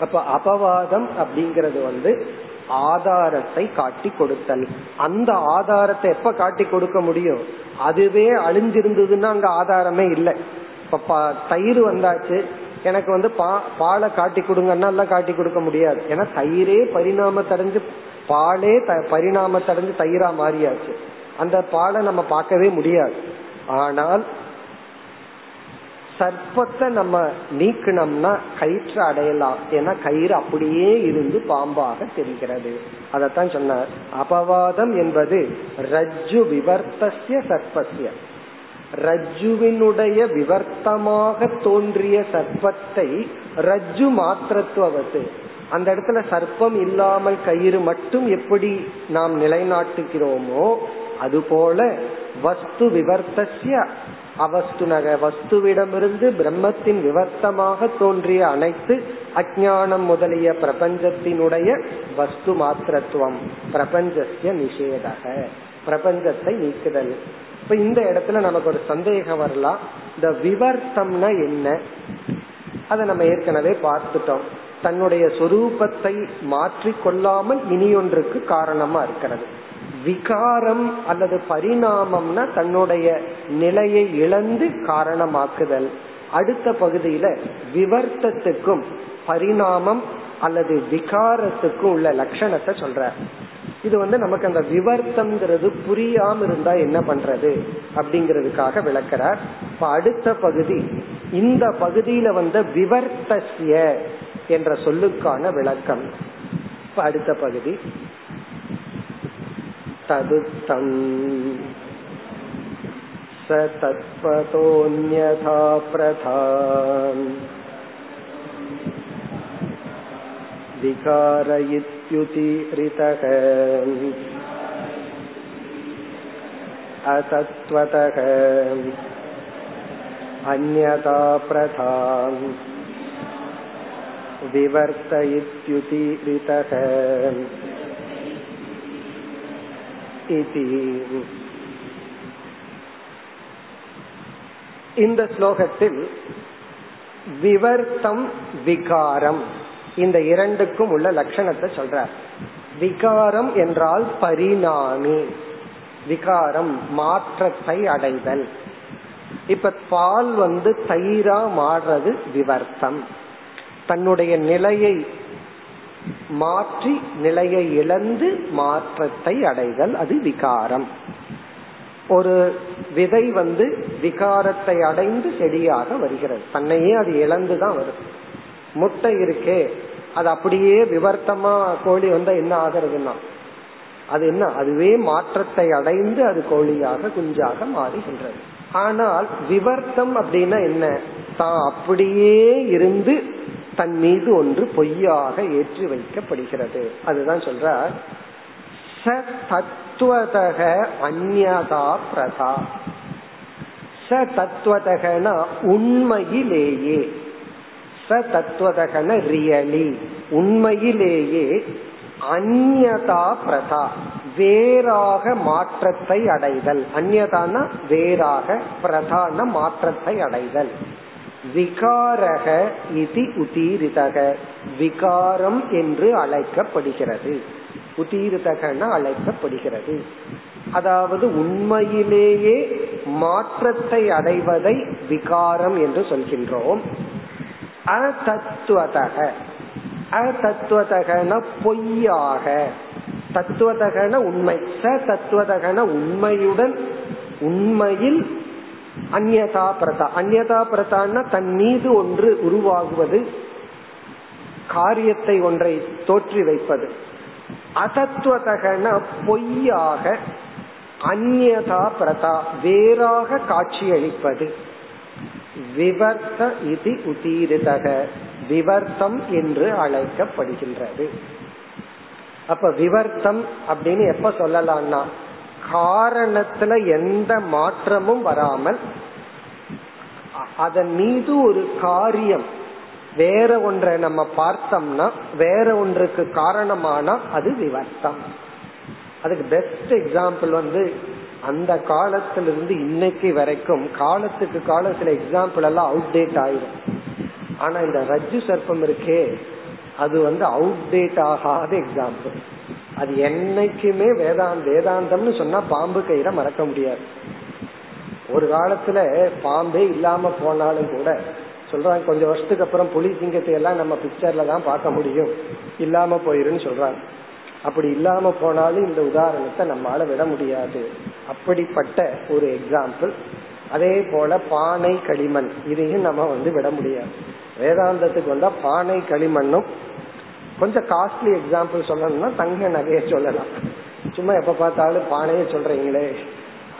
அப்ப அபவாதம் அப்படிங்கறது வந்து ஆதாரத்தை காட்டி கொடுத்தல். அந்த ஆதாரத்தை எப்ப காட்டி கொடுக்க முடியும்? அதுவே அழிஞ்சிருந்ததுன்னா அங்க ஆதாரமே இல்லை. இப்ப தயிர் வந்தாச்சு. எனக்கு வந்து பா பாலை காட்டி கொடுங்கன்னா எல்லாம் காட்டி கொடுக்க முடியாது. ஏன்னா தயிரே பரிணாமத்தடைஞ்சு பாலே த பரிணாமத்தடைஞ்சு தயிரா மாறியாச்சு. அந்த பாலை நம்ம பார்க்கவே முடியாது. ஆனால் சர்ப்பத்தை நம்ம நீக்கணும்னா கயிற்று அடையலாம். ஏன்னா கயிறு அப்படியே இருந்து பாம்பாக தெரிகிறது. அதத்தான் சொன்னார். அபவாதம் என்பது ரஜ்ஜு விவர்த்தசிய சர்ப்பசிய ரஜ்ஜுவினுடைய விவர்த்தமாக தோன்றிய சர்ப்பத்தை ரஜ்ஜு மாத்திரத்துவது அந்த இடத்துல சர்ப்பம் இல்லாமல் கயிறு மட்டும் எப்படி நாம் நிலைநாட்டுகிறோமோ அதுபோல வஸ்து விவர்த்தசிய அவஸ்துனக வஸ்துவிடமிருந்து பிரம்மத்தின் விவர்த்தமாக தோன்றிய அனைத்து அஜானம் முதலிய பிரபஞ்சத்தினுடைய வஸ்து மாத்திரத்துவம் பிரபஞ்சத்திய நிஷேதக பிரபஞ்சத்தை நீக்குதல். இப்ப இந்த இடத்துல நமக்கு ஒரு சந்தேகம் வரலாம். இந்த விவர்த்தம்னா என்ன? அதை நம்ம ஏற்கனவே பார்த்துட்டோம். தன்னுடைய சொரூபத்தை மாற்றிக்கொள்ளாமல் இனியொன்றுக்கு காரணமா இருக்கிறது. விகாரம் அல்லது பரிணாமம்னா தன்னுடைய நிலையை இழந்து காரணமாக்குதல். அடுத்த பகுதியில விவர்த்தத்துக்கும் பரிணாமம் அல்லது விகாரத்துக்கும் உள்ள லட்சணத்தை சொல்ற இது வந்து நமக்கு அந்த விவர்த்தம்ங்கிறது புரியாம இருந்தா என்ன பண்றது அப்படிங்கிறதுக்காக விளக்கிறார். இப்ப அடுத்த பகுதி இந்த பகுதியில வந்த விவர்த்தசிய என்ற சொல்லுக்கான விளக்கம். இப்ப அடுத்த பகுதி तदुत्तम् स तत्त्वतोऽन्यथा प्रथा विकार इत्युतीरितः अतत्त्वतः अन्यथा प्रथा विवर्त इत्युतीरितः இந்த ஸ்லோகத்தில் விவர்த்தம் விகாரம். இந்த இரண்டுக்கும் உள்ள லட்சணத்தை சொல்றார். விகாரம் என்றால் பரிணாமி. விகாரம் மாற்றத்தை அடைதல். இப்ப பால் வந்து தயிரா மாறுறது விவர்த்தம். தன்னுடைய நிலையை மாற்றி நிலையை இழந்து மாற்றத்தை அடைதல் அது விகாரம். ஒரு விதை வந்து விகாரத்தை அடைந்து செடியாக வருகிறது. தன்னையே அது இழந்துதான் வரும் முட்டை இருக்கே அது அப்படியே விவர்த்தமா கோழி வந்தா என்ன ஆகிறதுனா அது என்ன? அதுவே மாற்றத்தை அடைந்து அது கோழியாக குஞ்சாக மாறுகின்றது. ஆனால் விவர்த்தம் அப்படின்னா என்ன? தான் அப்படியே இருந்து தன் மீது ஒன்று பொய்யாக ஏற்றி வைக்கப்படுகிறது. அதுதான் சொல்ற ச தத்துவதக அந்நதா பிரதா. ச தத்துவதகன உண்மையிலேயே. ச தத்துவதகன ரியலி. உண்மையிலேயே அந்நதா பிரதா. வேறாக மாற்றத்தை அடைதல். அந்நதான வேறாக பிரதான மாற்றத்தை அடைதல். விகாரக இது உதீரிதக விகாரம் என்று அழைக்கப்படுகிறது. உதீரிதகன அழைக்கப்படுகிறது. அதாவது உண்மையிலேயே மாற்றத்தை அடைவதை விகாரம் என்று சொல்கின்றோம். அதத்துவதக அதத்துவதகன பொய்யாக. தத்துவதகன உண்மை. ச தத்துவதகன உண்மையுடன் உண்மையில் அந்யதா பிரதா. அந்யதா பிரதான்னா தன் மீது ஒன்று உருவாகுவது காரியத்தை ஒன்றை தோற்றி வைப்பது. அசத்துவதகன பொய்யாக அந்யதா பிரதா வேறாக காட்சியளிப்பது. விவர்த்த இது உதீரிதக விவர்த்தம் என்று அழைக்கப்படுகின்றது. அப்ப விவர்த்தம் அப்படின்னு எப்ப சொல்லலாம்னா காரணத்துல எந்த மாற்றமும் வராமல் அதன் மீது ஒரு காரியம். வேற ஒன்றை நம்ம பார்த்தோம்னா வேற ஒன்றுக்கு காரணமானா அது விவர்த்தம். அதுக்கு பெஸ்ட் எக்ஸாம்பிள் வந்து அந்த காலத்திலிருந்து இன்னைக்கு வரைக்கும் காலத்துக்கு காலம் சில எக்ஸாம்பிள் எல்லாம் அவுடேட் ஆயிரும். ஆனா இந்த ரஜ்ஜு சர்ப்பம் இருக்கே அது வந்து அவுடேட் ஆகாத எக்ஸாம்பிள் அது என்னைக்குமே வேதாந்த வேதாந்தம்னு சொன்னா பாம்பு கயிறை மறக்க முடியாது. ஒரு காலத்துல பாம்பே இல்லாம போனாலும் கூட சொல்றாங்க கொஞ்சம் வருஷத்துக்கு அப்புறம் புலி சிங்கத்தை எல்லாம் நம்ம பிக்சர்ல தான் பார்க்க முடியும். இல்லாம போயிருன்னு சொல்றாங்க. அப்படி இல்லாம போனாலும் இந்த உதாரணத்தை நம்மால விட முடியாது. அப்படிப்பட்ட ஒரு எக்ஸாம்பிள் அதே போல பானை களிமண் இதையும் நம்ம வந்து விட முடியாது. வேதாந்தத்துக்கு வந்தா பானை களிமண்ணும் கொஞ்சம் காஸ்ட்லி எக்ஸாம்பிள் சொல்லணும்னா தங்க நகையை சொல்லலாம். சும்மா எப்ப பார்த்தாலும் பானையை சொல்றீங்களே.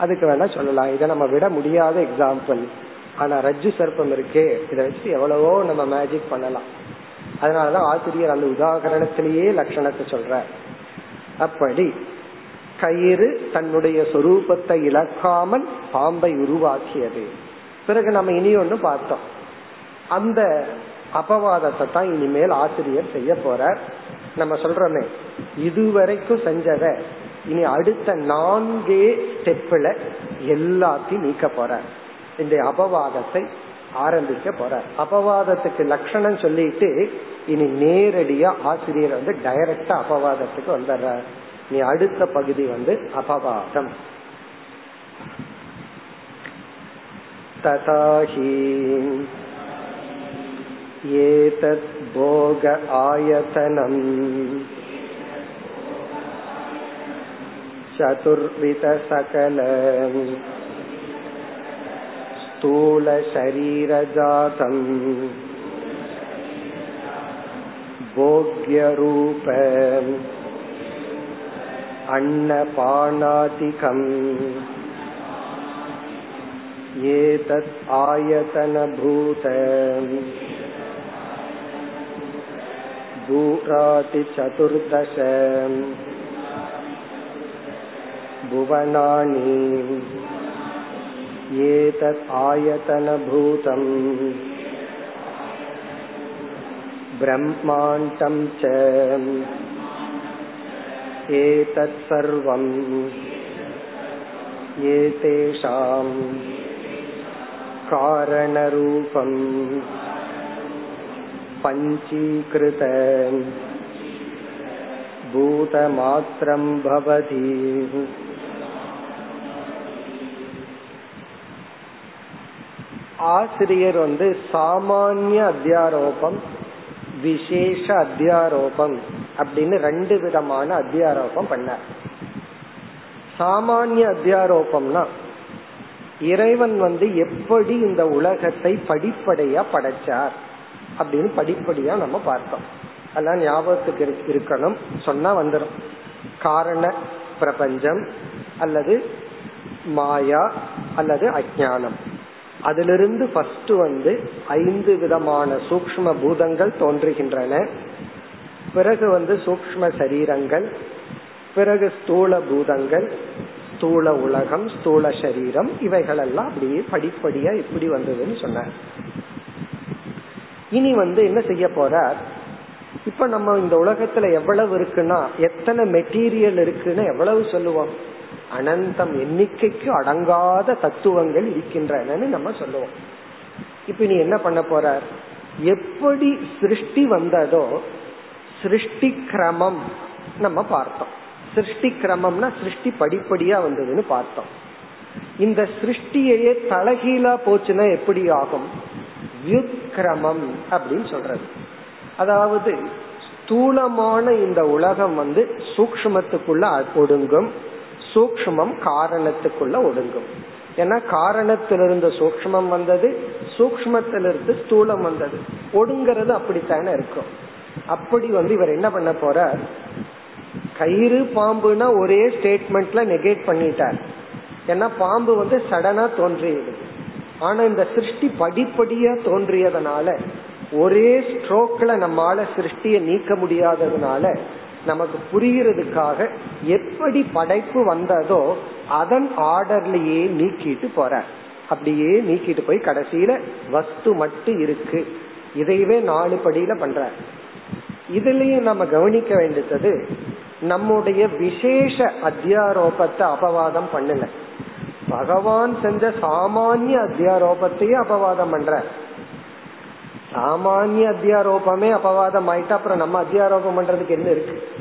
அதுக்கு வேணா சொல்லலாம். இதை நம்ம விட முடியாத எக்ஸாம்பிள் ஆனா ரஜ்ஜு சர்ப்பம் இருக்கே இதை வச்சு எவ்வளவோ நம்ம மேஜிக் பண்ணலாம். அதனாலதான் ஆசிரியர் அந்த உதாகரணத்திலேயே லட்சணத்தை சொல்ற அப்படி கயிறு தன்னுடைய சொரூபத்தை இழக்காமல் பாம்பை உருவாக்கியது. பிறகு நம்ம இனி ஒன்று பார்த்தோம். அந்த அபவாதத்தை தான் இனிமேல் ஆசிரியர் செய்ய போறார். நம்ம சொல்றோமே இதுவரைக்கும் செஞ்சத இனி அடுத்த நான்கே ஸ்டெப்ல எல்லாத்தையும் நீக்க போறார் இந்த அபவாதத்தை ஆரம்பிக்க போறார் அபவாதத்துக்கு லட்சணம் சொல்லிட்டு இனி நேரடியா ஆசிரியர் வந்து டைரக்டா அபவாதத்துக்கு வந்துடுறார் நீ அடுத்த பகுதி வந்து அபவாதம். ததாஹி ஏதத் போக ஆயதனம் चतुर्विध सकल स्थूल शरीर जातम् भोग्य रूप अन्नपानादिकम् एतत् आयतनभूत भूरातिचतुर्दश भुवनानि एतत् आयतनभूतम् ब्रह्माण्डं च एतत् सर्वम् एतेषां कारणरूपम् पञ्चीकृत भूतमात्रं भवति ஆசிரியர் வந்து சாமானிய அத்தியாரோபம் விசேஷ அத்தியாரோபம் அப்படின்னு ரெண்டு விதமான அத்தியாரோபம் பண்ணார். சாமானிய அத்தியாரோபம்னா இறைவன் வந்து எப்படி இந்த உலகத்தை படிப்படையா படைச்சார் அப்படின்னு படிப்படியா நம்ம பார்த்தோம். அதெல்லாம் ஞாபகத்துக்கு இருக்கணும். சொன்னா வந்துடும் காரண பிரபஞ்சம் அல்லது மாயா அல்லது அஜானம் அதிலிருந்து ஃபர்ஸ்ட் வந்து ஐந்து விதமான சூக்ம பூதங்கள் தோன்றுகின்றன. பிறகு வந்து சூக்ம சரீரங்கள் பிறகு ஸ்தூல பூதங்கள் ஸ்தூல உலகம் ஸ்தூல சரீரம் இவைகளெல்லாம் அப்படியே படிப்படியா இப்படி வந்ததுன்னு சொன்னார். இனி வந்து என்ன செய்ய போறார்? இப்ப நம்ம இந்த உலகத்துல எவ்வளவு இருக்குன்னா எத்தனை மெட்டீரியல் இருக்குன்னு எவ்வளவு சொல்லுவோம்? அனந்தம் எண்ணிக்கைக்கு அடங்காத தத்துவங்கள் இருக்கின்றன நம்ம சொல்லுவோம். இப்ப நீ என்ன பண்ண போறார்? எப்படி சிருஷ்டி வந்ததோ சிருஷ்டி கிரமம் நம்ம பார்த்தோம். சிருஷ்டி கிரமம்னா சிருஷ்டி படிப்படியா வந்ததுன்னு பார்த்தோம். இந்த சிருஷ்டியையே தலகீழா போச்சுன்னா எப்படி ஆகும்? வியுத்கிரமம் அப்படின்னு சொல்றது. அதாவது ஸ்தூலமான இந்த உலகம் வந்து சூக்மத்துக்குள்ள ஒடுங்கும். சூக்மம் காரணத்துக்குள்ள ஒடுங்கும். ஏன்னா காரணத்திலிருந்து சூக்மம் வந்தது சூக்மத்திலிருந்து ஸ்தூலம் வந்தது. ஒடுங்கிறது அப்படித்தானே இருக்கும். அப்படி வந்து இவர் என்ன பண்ண போற கயிறு பாம்புனா ஒரே ஸ்டேட்மெண்ட்ல நெகேட் பண்ணிட்டார். ஏன்னா பாம்பு வந்து சடனா தோன்றியது. ஆனா இந்த சிருஷ்டி படிப்படியா தோன்றியதுனால ஒரே ஸ்ட்ரோக்ல நம்மால சிருஷ்டிய நீக்க முடியாததுனால நமக்கு புரியறதுக்காக எப்படி படைப்பு வந்ததோ அதன் ஆர்டர்லயே நீக்கிட்டு போற. அப்படியே நீக்கிட்டு போய் கடைசியில வஸ்து மட்டும் இருக்கு. இதையவே நாலு படியில பண்ற. இதுலயும் நம்ம கவனிக்க வேண்டியது நம்முடைய விசேஷ அத்தியாரோபத்தை அபவாதம் பண்ணல. பகவான் செஞ்ச சாமானிய அத்தியாரோபத்தையே அபவாதம் பண்ற. சாமானிய அத்தியாரோபமே அபவாதம் ஆயிட்டா அப்புறம் நம்ம அத்தியாரோபம் பண்றதுக்கு என்ன இருக்கு?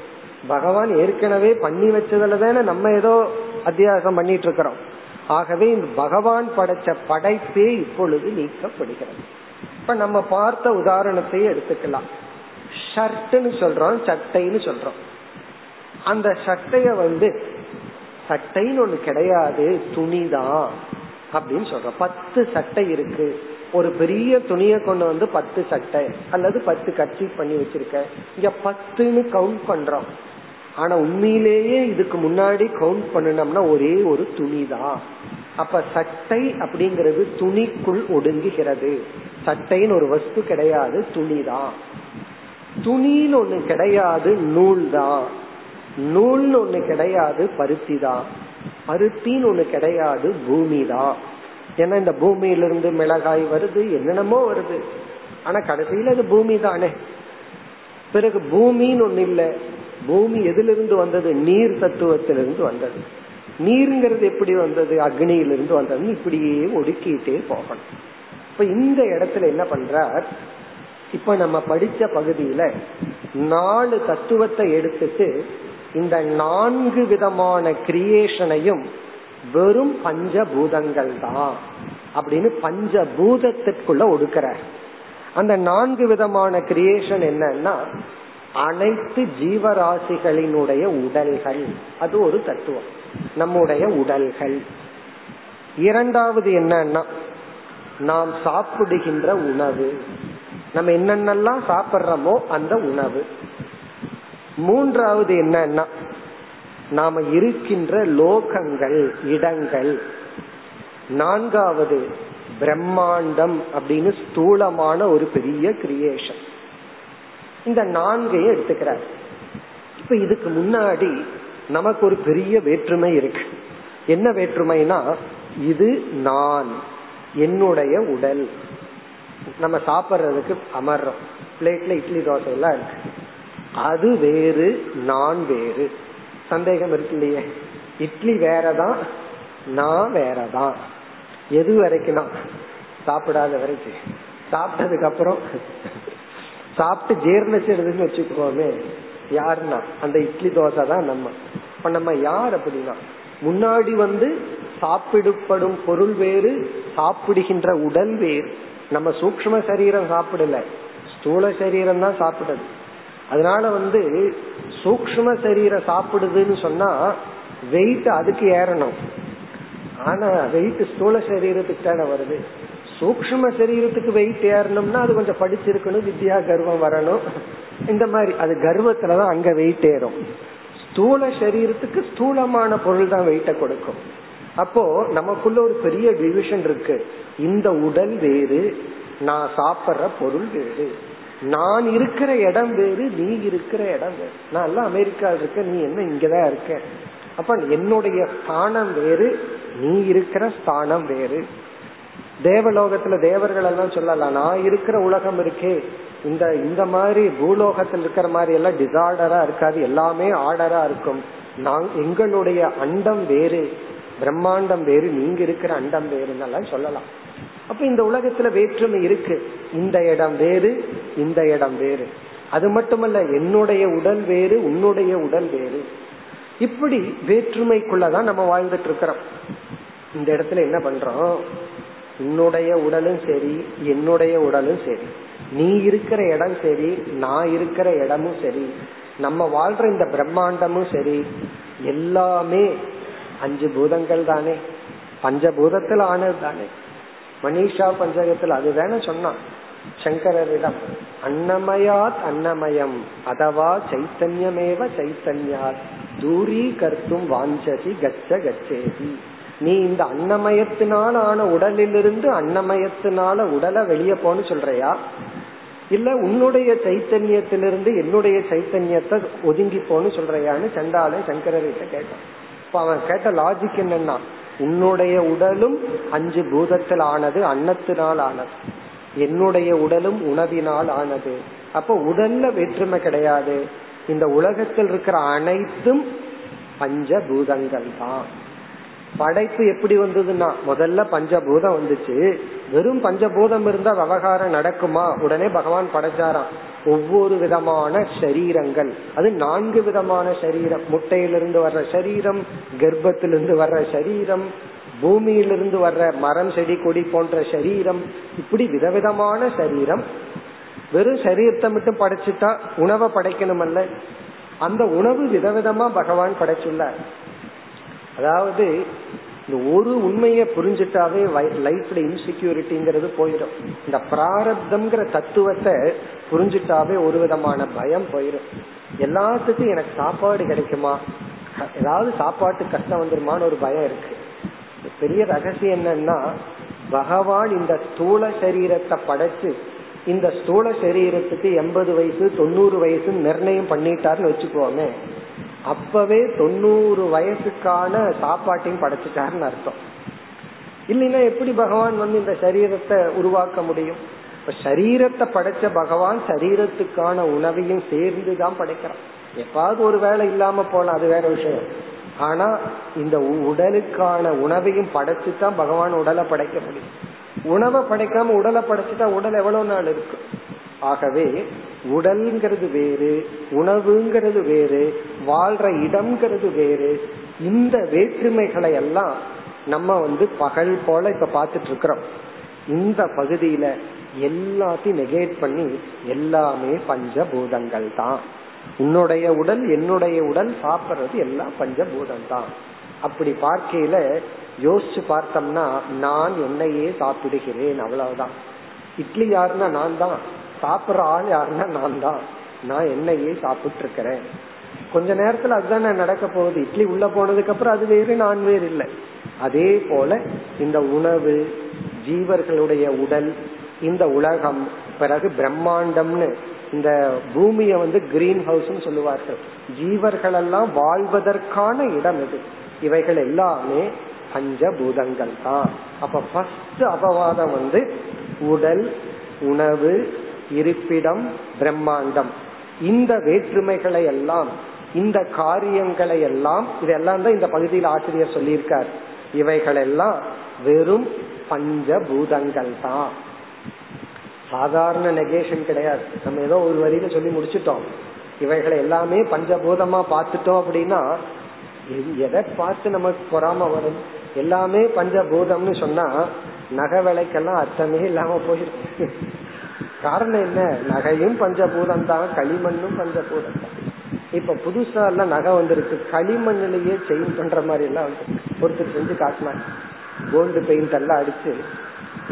பகவான் ஏற்கனவே பண்ணி வச்சதுல தானே நம்ம ஏதோ அத்தியாசம் பண்ணிட்டு இருக்கிறோம். ஆகவே இந்த பகவான் படைச்ச படைப்பே இப்பொழுது நீக்கப்படுகிறது. இப்ப நம்ம பார்த்த உதாரணத்தையே எடுத்துக்கலாம். ஷர்ட்னு சொல்றோம் சட்டைன்னு சொல்றோம். அந்த சட்டைய வந்து சட்டைன்னு ஒண்ணு கிடையாது துணிதான் அப்படின்னு சொல்றோம். பத்து சட்டை இருக்கு. ஒரு பெரிய துணியை கொண்டு வந்து பத்து சட்டை அல்லது பத்து கட்சி பண்ணி வச்சிருக்க. இங்க பத்துன்னு கவுண்ட் பண்றோம். ஆனா உண்மையிலேயே இதுக்கு முன்னாடி கவுண்ட் பண்ணணும்னா ஒரே ஒரு துணி தான் அப்ப சட்டை அப்படிங்கிறது துணிக்குள் ஒடுங்குகிறது. சட்டைன்னு ஒரு வஸ்து கிடையாது துணி தான் துணின்னு ஒண்ணு கிடையாது நூல் தான் நூல்னு ஒண்ணு கிடையாது பருத்தி தான் பருத்தின்னு ஒண்ணு கிடையாது பூமி தான் ஏன்னா இந்த பூமியிலிருந்து மிளகாய் வருது என்னென்னமோ வருது. ஆனா கடைசியில அது பூமி தானே பிறகு பூமின்னு ஒண்ணு இல்லை. பூமி எதிலிருந்து வந்தது? நீர் தத்துவத்திலிருந்து வந்தது. நீருங்கிறது எப்படி வந்தது? அக்னியிலிருந்து வந்தது இப்படியே ஒடுக்கிட்டே போகணும். இப்ப இந்த இடத்துல என்ன பண்றார்? இப்ப நம்ம படிச்ச பகுதியில நாலு தத்துவத்தை எடுத்துட்டு இந்த நான்கு விதமான கிரியேஷனையும் வெறும் பஞ்சபூதங்கள் தான் அப்படின்னு பஞ்சபூதத்திற்குள்ள ஒடுக்கிற அந்த நான்கு விதமான கிரியேஷன் என்னன்னா அனைத்து ஜீவராசிகளினுடைய உடல்கள். அது ஒரு தத்துவம். நம்முடைய உடல்கள். இரண்டாவது என்னன்னா நாம் சாப்பிடுகின்ற உணவு. நம்ம என்னென்னலாம் சாப்பிட்றோமோ அந்த உணவு. மூன்றாவது என்னன்னா நாம இருக்கின்ற லோகங்கள் இடங்கள். நான்காவது பிரம்மாண்டம் அப்படின்னு ஸ்தூலமான ஒரு பெரிய கிரியேஷன் இந்த நான்கையும் எடுத்துக்கிறார். இப்ப இதுக்கு முன்னாடி நமக்கு ஒரு பெரிய வேற்றுமை இருக்கு. என்ன வேற்றுமைனா இது நான் என்னுடைய உடல். நம்ம சாப்பிட்றதுக்கு அமர்றோம். பிளேட்ல இட்லி தோசை எல்லாம் இருக்கு. அது வேறு நான் வேறு. சந்தேகம் இருக்கு இல்லையே இட்லி வேறதான் நான் வேறதான். எது வரைக்கும் சாப்பிடாத வரைக்கும். சாப்பிட்டதுக்கு அப்புறம் சாப்பிட்டு ஜீர்ணிச்சிடுதுன்னு வச்சுக்கோமே யாருன்னா? அந்த இட்லி தோசை தான் நம்ம. இப்ப நம்ம யார் அப்படின்னா முன்னாடி வந்து சாப்பிடப்படும் பொருள் வேறு சாப்பிடுகின்ற உடல் வேறு. நம்ம சூக்ம சரீரம் சாப்பிடல. ஸ்தூல சரீரம் தான் சாப்பிடுது அதனால வந்து சூக்ம சரீரம் சாப்பிடுதுன்னு சொன்னா வெயிட் அதுக்கு ஏறணும். ஆனா வெயிட் ஸ்தூல சரீரத்துக்கு தானே வருது. சூக்ம சரீரத்துக்கு வெயிட் ஏறணும்னா அது கொஞ்சம் படிச்சிருக்கணும் வித்யா கர்வம் வரணும். இந்த மாதிரி அது கர்வத்துலதான் அங்க வெயிட் ஏறும். ஸ்தூல சரீரத்துக்கு ஸ்தூலமான பொருள் தான் வெயிட்ட கொடுக்கும். அப்போ நமக்குள்ள ஒரு பெரிய டிவிஷன் இருக்கு. இந்த உடல் வேறு நான் சாப்பிட்ற பொருள் வேறு. நான் இருக்கிற இடம் வேறு நீ இருக்கிற இடம் வேறு. நான் எல்லாம் அமெரிக்கா இருக்க நீ என்ன இங்கதான் இருக்க? அப்ப என்னுடைய ஸ்தானம் வேறு நீ இருக்கிற ஸ்தானம் வேறு. தேவலோகத்துல தேவர்கள் எல்லாம் சொல்லலாம் நான் இருக்கிற உலகம் இருக்கே. இந்த இந்த மாதிரி பூலோகத்தில் இருக்கிற மாதிரி எல்லாம் டிசார்டரா இருக்காது எல்லாமே ஆர்டரா இருக்கும். நான் எங்களுடைய அண்டம் வேறு பிரம்மாண்டம் வேறு நீங்க இருக்கிற அண்டம் வேறுன்னு சொல்லலாம். அப்ப இந்த உலகத்துல வேற்றுமை இருக்கு. இந்த இடம் வேறு இந்த இடம் வேறு. அது மட்டுமல்ல என்னுடைய உடல் வேறு உன்னுடைய உடல் வேறு. இப்படி வேற்றுமைக்குள்ளதான் நம்ம வாழ்ந்துட்டு இருக்கிறோம். இந்த இடத்துல என்ன பண்றோம்? உன்னுடைய உடலும் சரி என்னுடைய உடலும் சரி. நீ இருக்கிற இடம் சரி நான் இருக்கிற இடமும் சரி. நம்ம வாழ்ற இந்த பிரம்மாண்டமும் சரி. எல்லாமே அஞ்சு பூதங்கள் தானே. பஞ்சபூதத்தில் ஆனது தானே. மனிஷா பஞ்சகத்தில் அதுதானே சொன்னான். சங்கரரிடம் அன்னமயாத் அன்னமயம் அதவா சைத்தன்யமேவ சைத்தன்யாத் தூரீ கர்த்தும் வாஞ்சசி கச்ச கச்சேதி. நீ இந்த அன்னமயத்தினால் ஆன உடலிலிருந்து அன்னமயத்தினால உடலை வெளியே போன்னு சொல்றியா? இல்ல உன்னுடைய சைத்தன்யத்திலிருந்து என்னுடைய சைத்தன்யத்தை ஒதுங்கி போன்னு சொல்றியான்னு சண்டாலே சங்கரர்கிட்ட கேட்டான். இப்ப அவன் கேட்ட லாஜிக் என்னன்னா உன்னுடைய உடலும் அஞ்சு பூதத்தில் ஆனது அன்னத்தினால் ஆனது. என்னுடைய உடலும் உணவினால் ஆனது. அப்ப உடல்ல வேற்றுமை கிடையாது. இந்த உலகத்தில் இருக்கிற அனைத்தும் பஞ்ச பூதங்கள் தான் படைப்பு எப்படி வந்ததுன்னா முதல்ல பஞ்சபூதம் வந்துச்சு. வெறும் பஞ்சபூதம் இருந்தா விவகாரம் நடக்குமா? உடனே பகவான் படைச்சாராம். ஒவ்வொரு விதமான சரீரங்கள். அது நான்கு விதமான சரீரம். முட்டையிலிருந்து வர்ற சரீரம் கர்ப்பத்திலிருந்து வர்ற சரீரம் பூமியிலிருந்து வர்ற மரம் செடி கொடி போன்ற சரீரம். இப்படி விதவிதமான சரீரம். வெறும் சரீரத்தை மட்டும் படைச்சிட்டா உணவை படைக்கணுமல்ல. அந்த உணவு விதவிதமா பகவான் படைச்சுள்ளார். அதாவது இந்த ஒரு உண்மையை புரிஞ்சுட்டாவே லைஃப்ல இன்செக்யூரிட்டிங்கிறது போயிடும். இந்த பிராரப்தம்ங்கிற தத்துவத்தை புரிஞ்சுட்டாவே ஒரு விதமான பயம் போயிடும். எல்லாத்துக்கும் எனக்கு சாப்பாடு கிடைக்குமா? ஏதாவது சாப்பாட்டு கஷ்டம் வந்துருமான்னு ஒரு பயம் இருக்கு. பெரிய ரகசியம் என்னன்னா பகவான் இந்த ஸ்தூல சரீரத்தை படைச்சு இந்த ஸ்தூல சரீரத்துக்கு எண்பது வயசு தொண்ணூறு வயசு நிர்ணயம் பண்ணிட்டாருன்னு வச்சுக்கோமே. அப்பவே தொண்ணூறு வயசுக்கான சாப்பாட்டையும் படைச்சிட்டாருன்னு அர்த்தம். இல்லைன்னா எப்படி பகவான் வந்து இந்த சரீரத்தை உருவாக்க முடியும்? இப்ப சரீரத்தை படைச்ச பகவான் சரீரத்துக்கான உணவையும் சேர்ந்து தான் படைக்கிறான். எப்பாவது ஒரு வேலை இல்லாம போலாம் அது வேற விஷயம். ஆனா இந்த உடலுக்கான உணவையும் படைச்சுதான் பகவான் உடலை படைக்க முடியும். உணவை படைக்காம உடலை படைச்சுட்டா உடல் எவ்வளவு நாள் இருக்கு? ஆகவே உடல்ங்கிறது வேறு உணவுங்கிறது வேறு வாழ்ற இடம்ங்கிறது வேறு. இந்த வேற்றுமைகளை எல்லாம் நம்ம வந்து பகல் போல இப்ப பாத்துட்டு இருக்கிறோம் இந்த பகுதியில எல்லாத்தையும் நெகேட் பண்ணி எல்லாமே பஞ்சபூதங்கள் தான். உன்னுடைய உடல் என்னுடைய உடல் சாப்பிடுறது எல்லாம் பஞ்சபூதம் தான். அப்படி பார்க்கையில யோசிச்சு பார்த்தோம்னா நான் என்னையே சாப்பிடுகிறேன் அவ்வளவுதான். இட்லி யாருன்னா நான் தான் சாப்பிடுற ஆள் யாருன்னா நான் தான் நான் என்னையே சாப்பிட்டு இருக்கிறேன் கொஞ்ச நேரத்துல அதுதானே நடக்க போகுது. இட்லி உள்ள போனதுக்கு அப்புறம் அது வேறு நான் வேறு இல்லை. அதே போல இந்த உணவு ஜீவர்களுடைய உடல் இந்த உலகம் பிறகு பிரம்மாண்டம்னு இந்த பூமிய வந்து கிரீன் ஹவுஸ் சொல்லுவார்கள். ஜீவர்கள் எல்லாம் வாழ்வதற்கான இடம் இது. இவைகள் எல்லாமே பஞ்சபூதங்கள் தான். அப்ப ஃபர்ஸ்ட் அபவாதம் வந்து உடல் உணவு இருப்பிடம் பிரம்மாண்டம். இந்த வேற்றுமைகளை எல்லாம் இந்த காரியங்களை எல்லாம் இதெல்லாம் தான் இந்த பகுதியில் ஆசிரியர் சொல்லியிருக்கார். இவைகளெல்லாம் வெறும் பஞ்சபூதங்கள் தான். சாதாரண நெகேஷன் கிடையாது. நம்ம ஏதோ ஒரு வரியில சொல்லி முடிச்சிட்டோம். இவைகளை எல்லாமே பஞ்சபூதமா பார்த்துட்டோம் அப்படின்னா எதை பார்த்து நமக்கு பொறாம வரும்? எல்லாமே பஞ்சபூதம்னு சொன்னா நகை விலைக்கெல்லாம் அர்த்தமே இல்லாம போயிருக்கு. காரணம் என்ன? நகையும் பஞ்சபூதம் தான் களிமண்ணும் பஞ்சபூதம் தான். இப்ப புதுசா எல்லாம் நகை வந்திருக்கு. களிமண்ணிலேயே செயின் பண்ற மாதிரி எல்லாம் வந்து ஒருத்தர் செஞ்சு காட்டினாங்க கோல்டு பெயிண்ட் எல்லாம் அடிச்சு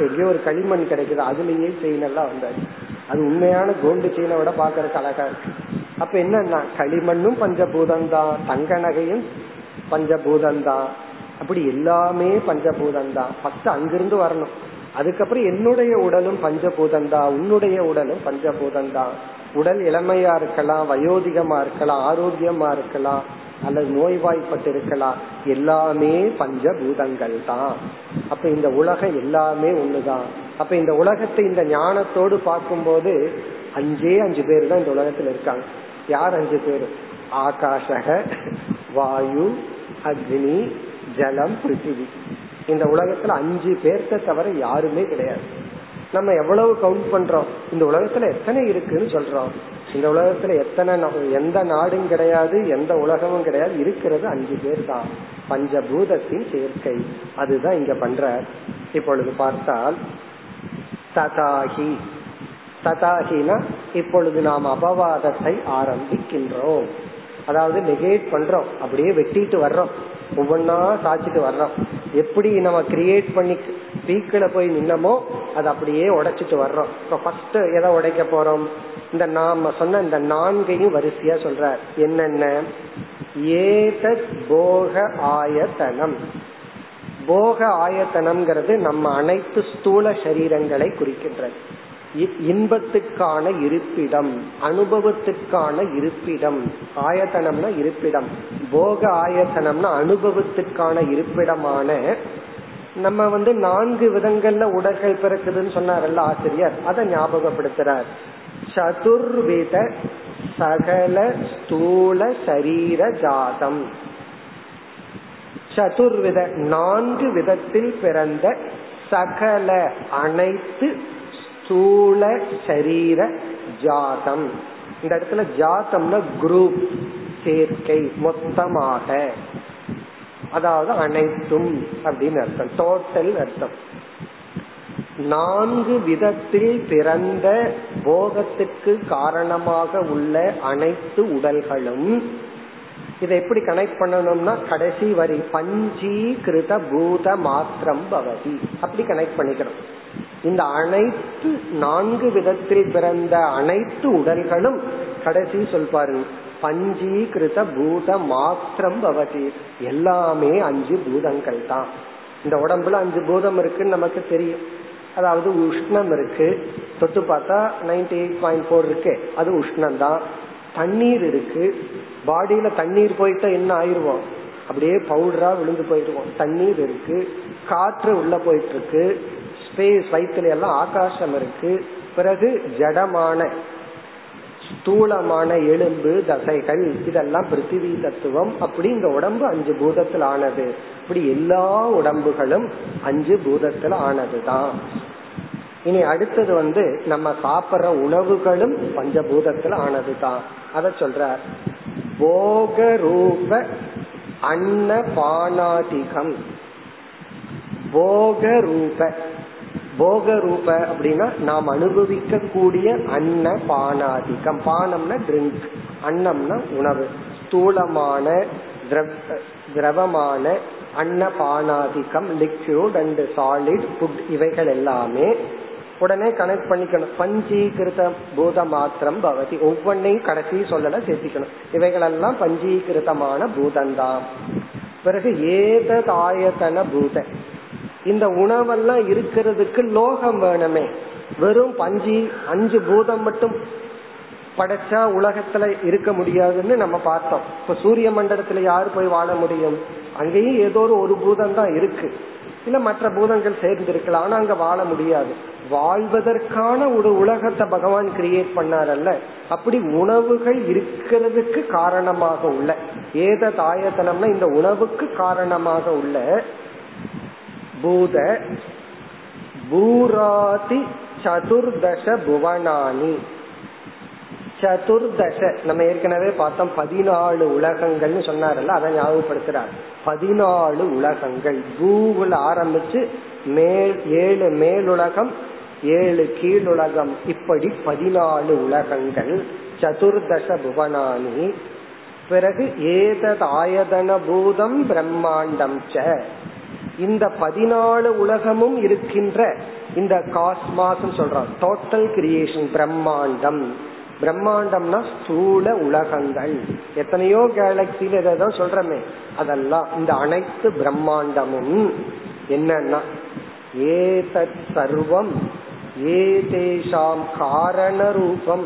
எங்கேயோ ஒரு களிமண் கிடைக்குது அதுலயே செயின் எல்லாம் வந்தாச்சு. அது உண்மையான கோல்டு செயினை விட பாக்குறதுக்கு அழகா இருக்கு. அப்ப என்னன்னா களிமண்ணும் பஞ்சபூதம் தான் தங்க நகையும் பஞ்சபூதம் தான். அப்படி எல்லாமே பஞ்சபூதம் தான். ஃபர்ஸ்ட் அங்கிருந்து வரணும். அதுக்கப்புறம் என்னுடைய உடலும் பஞ்சபூதம் தான் உன்னுடைய உடலும் பஞ்சபூதம் தான். உடல் இளமையா இருக்கலாம் வயோதிகமா இருக்கலாம் ஆரோக்கியமா இருக்கலாம் அல்லது நோய்வாய்ப்பட்டு இருக்கலாம் எல்லாமே பஞ்சபூதங்கள் தான். அப்ப இந்த உலகம் எல்லாமே ஒண்ணுதான். அப்ப இந்த உலகத்தை இந்த ஞானத்தோடு பார்க்கும்போது அஞ்சே அஞ்சு பேர் தான் இந்த உலகத்துல இருக்காங்க. யார் அஞ்சு பேர்? ஆகாஷக வாயு அக்னி ஜலம் பிருத்திவி. இந்த உலகத்துல அஞ்சு பேர்த்த தவிர யாருமே கிடையாது. நம்ம எவ்வளவு கவுண்ட் பண்றோம்? இந்த உலகத்துல எத்தனை இருக்குன்னு சொல்றோம். இந்த உலகத்துல எத்தனை எந்த நாடும் கிடையாது எந்த உலகமும் கிடையாது இருக்கிறது அஞ்சு பேர் தான் பஞ்சபூதத்தின் சேர்க்கை. அதுதான் இங்க பண்ற இப்பொழுது பார்த்தால் ததாகி ததாகினா இப்பொழுது நாம் அபவாதத்தை ஆரம்பிக்கின்றோம். அதாவது நெகேட் பண்றோம். அப்படியே வெட்டிட்டு வர்றோம். ஒவ்வொன்னா சாச்சிட்டு வர்றோம். எப்படி நம்ம கிரியேட் பண்ணி பீக்கில போய் நின்னமோ அது அப்படியே உடைச்சிட்டு வர்றோம். இப்ப ஃபர்ஸ்ட் எதை உடைக்க போறோம்? இந்த நாம சொன்ன இந்த நான்கையும் வரிசையா சொல்ற என்னென்ன? ஏதத் போக ஆயத்தனம். போக ஆயத்தனம்ங்கிறது நம்ம அனைத்து ஸ்தூல சரீரங்களை குறிக்கின்றது. இன்பத்துக்கான இருப்பிடம் அனுபவத்துக்கான இருப்பிடம். ஆயத்தனம்னா இருப்பிடம். போக ஆயத்தனம்னா அனுபவத்துக்கான இருப்பிடமான நம்ம வந்து நான்கு விதங்கள்ல உடல்கள் பிறக்குதுன்னு சொன்னார்ல ஆசிரியர். அதை ஞாபகப்படுத்துறார். சதுர்வித சகல ஸ்தூல சரீர ஜாதம். சதுர்வித நான்கு விதத்தில் பிறந்த சகல அனைத்து ஸ்தூல சரீர ஜாதம். இந்த இடத்துல ஜாதம்னா குரூப் சேர்க்கை மொத்தமாக. அதாவது அனைத்தும் அப்படின்னு அர்த்தம். டோட்டல் அர்த்தம். நான்கு விதத்தில் பிறந்த போகத்துக்கு காரணமாக உள்ள அனைத்து உடல்களும் இதை எப்படி கனெக்ட் பண்ணணும்னா கடைசி வரி பஞ்சீகிருத பூத மாத்திரம் பவதி. அப்படி கனெக்ட் பண்ணிக்கிறோம் இந்த அனைத்து நான்கு விதத்தில் பிறந்த அனைத்து உடல்களும் கடைசி சொல்பாரு பஞ்சீகிருத பூத மாத்திரம் பவதி. எல்லாமே அஞ்சு பூதங்கள் தான் இந்த உடம்புல அஞ்சு பூதம் இருக்குன்னு நமக்கு தெரியும். அதாவது உஷ்ணம் இருக்கு. தொட்டு பார்த்தா நைன்டி எயிட் பாயிண்ட் ஃபோர் இருக்கு. அது உஷ்ணம் தான் தண்ணீர் இருக்கு. பாடியில தண்ணீர் போயிட்டா என்ன ஆயிருவோம்? அப்படியே பவுடரா விழுந்து போயிடுவோம். தண்ணீர் இருக்கு. காற்று உள்ள போயிட்டு இருக்கு. ஸ்பேஸ் வயிற்றுல எல்லாம் ஆகாசம் இருக்கு. பிறகு ஜடமான ஸ்தூலமான எலும்பு தசைகள் இதெல்லாம் பிருத்திவி தத்துவம் அப்படி இந்த உடம்பு அஞ்சு பூதத்தில் ஆனது. இப்படி எல்லா உடம்புகளும் அஞ்சு பூதத்தில் ஆனதுதான். இனி அடுத்தது வந்து நம்ம சாப்பிடுற உணவுகளும் பஞ்சபூதத்தில் ஆனதுதான். அத சொல்ற போக ரூப அன்ன பானாதிகம் போக ரூப போக ரூப அப்படின்னா நாம் அனுபவிக்க கூடிய அன்ன பானாதிக்கம். பானம்னா ட்ரிங்க் அன்னம்னா உணவு. ஸ்தூலமான திரவமான அன்ன பானாதிக்கம் லிக்யூட் அண்ட் சாலிட் ஃபுட் இவைகள் எல்லாமே உடனே கனெக்ட் பண்ணிக்கணும். பஞ்சீகிருத பூத மாத்திரம் பவதி. ஒவ்வொன்னையும் கடைசி சொல்லல சேர்த்திக்கணும். இவைகளெல்லாம் பஞ்சீகிருதமான பூதந்தான் பிறகு ஏததாயத்தன பூத. இந்த உணவெல்லாம் இருக்கிறதுக்கு லோகம் வேணுமே. வெறும் பஞ்சி அஞ்சு பூதம் மட்டும் படைச்சா உலகத்துல இருக்க முடியாதுன்னு நம்ம பார்த்தோம். இப்ப சூரிய மண்டலத்துல யாரு போய் வாழ முடியும்? அங்கேயும் ஏதோ ஒரு பூதம் தான் இருக்கு. இல்ல மற்ற பூதங்கள் சேர்ந்து இருக்கலாம் ஆனா அங்க வாழ முடியாது. வாழ்வதற்கான ஒரு உலகத்தை பகவான் கிரியேட் பண்ணாரல்ல. அப்படி உணவுகள் இருக்கிறதுக்கு காரணமாக உள்ள. ஏத தாயத்தனம்னா இந்த உணவுக்கு காரணமாக உள்ள பூத பூராதி சதுர்தச புவனானி. சதுர்தச நம்ம ஏற்கனவே பார்த்தோம் பதினாலு உலகங்கள்னு சொன்னார்ல அதை ஞாபகப்படுத்துறார். பதினாலு உலகங்கள். பூவுல ஆரம்பிச்சு மேல் ஏழு மேலுலகம் ஏழு கீழுலகம். இப்படி பதினாலு உலகங்கள். சதுர்தச புவனானி. பிறகு ஏதத் ஆயதன பூதம் பிரம்மாண்டம் ச. இந்த பதினாலு உலகமும் இருக்கின்ற இந்த காஸ்மாஸ் சொல்றோம் டோட்டல் கிரியேஷன் பிரம்மாண்டம். பிரம்மாண்டம்னா ஸ்தூல உலகங்கள். எத்தனையோ கேலக்சியில ஏதோ சொல்றமே. அதெல்லாம் இந்த அனைத்து பிரம்மாண்டமும் என்னன்னா ஏதத் சர்வம் ஏதேஷாம் காரண ரூபம்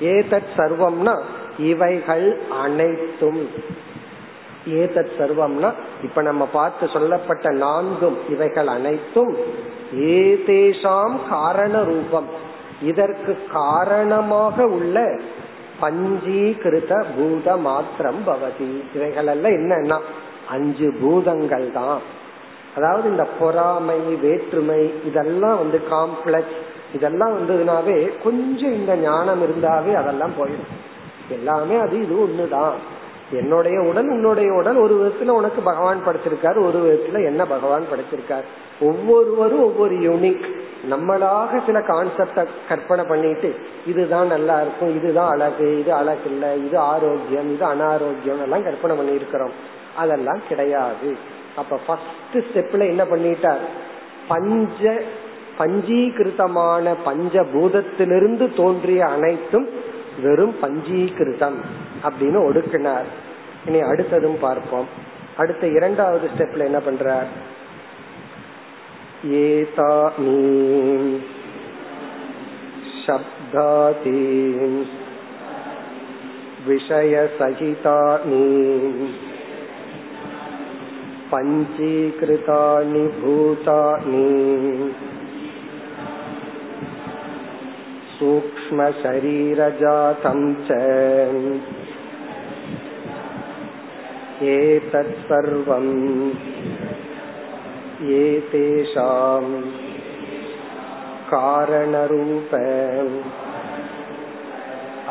ஏதத் சர்வம்னா இவைகள் அனைத்தும். ஏதத் சர்வம்னா இப்ப நம்ம பார்த்து சொல்லப்பட்ட நான்கும் இவைகள் அனைத்தும் ஏதேஷாம் காரண ரூபம் இதற்கு காரணமாக உள்ள பஞ்சீகிருத பூத மாத்திரம் பவதி. இவைகள் எல்லாம் என்னன்னா அஞ்சு பூதங்கள் தான். அதாவது இந்த பொறாமை வேற்றுமை இதெல்லாம் வந்து காம்ப்ளெக்ஸ் இதெல்லாம் வந்ததுனாவே கொஞ்சம் இந்த ஞானம் இருந்தாவே அதெல்லாம் போயிடும். எல்லாமே அது இது ஒண்ணுதான். என்னுடைய உடல் உன்னுடைய உடல் ஒரு விதத்துல உனக்கு பகவான் படைச்சிருக்காரு ஒரு விதத்துல என்ன பகவான் படைச்சிருக்காரு. ஒவ்வொருவரும் ஒவ்வொரு யூனிக் நம்மளாக சில கான்செப்ட கற்பனை பண்ணிட்டு இதுதான் நல்லா இருக்கும் இதுதான் அழகு இது அழகு இல்ல இது ஆரோக்கியம் இது அனாரோக்கியம் எல்லாம் கற்பனை பண்ணி இருக்கிறோம் அதெல்லாம் கிடையாது. அப்ப ஃபர்ஸ்ட் ஸ்டெப்ல என்ன பண்ணிட்டார்? பஞ்ச பஞ்சீகிருதமான பஞ்சபூதத்திலிருந்து தோன்றிய அனைத்தும் வெறும் பஞ்சீகிருதம் அப்படின்னு ஒடுக்கினார் இனி அடுத்ததும் பார்ப்போம் அடுத்த இரண்டாவது ஸ்டெப்ல என்ன பண்றார் ஏதானீம் शब्दादीन् विषयसहितानि पञ्चीकृतानि भूतानि सूक्ष्मशरीरजातं च एतत्सर्वम् एतेषाम् कारणरूप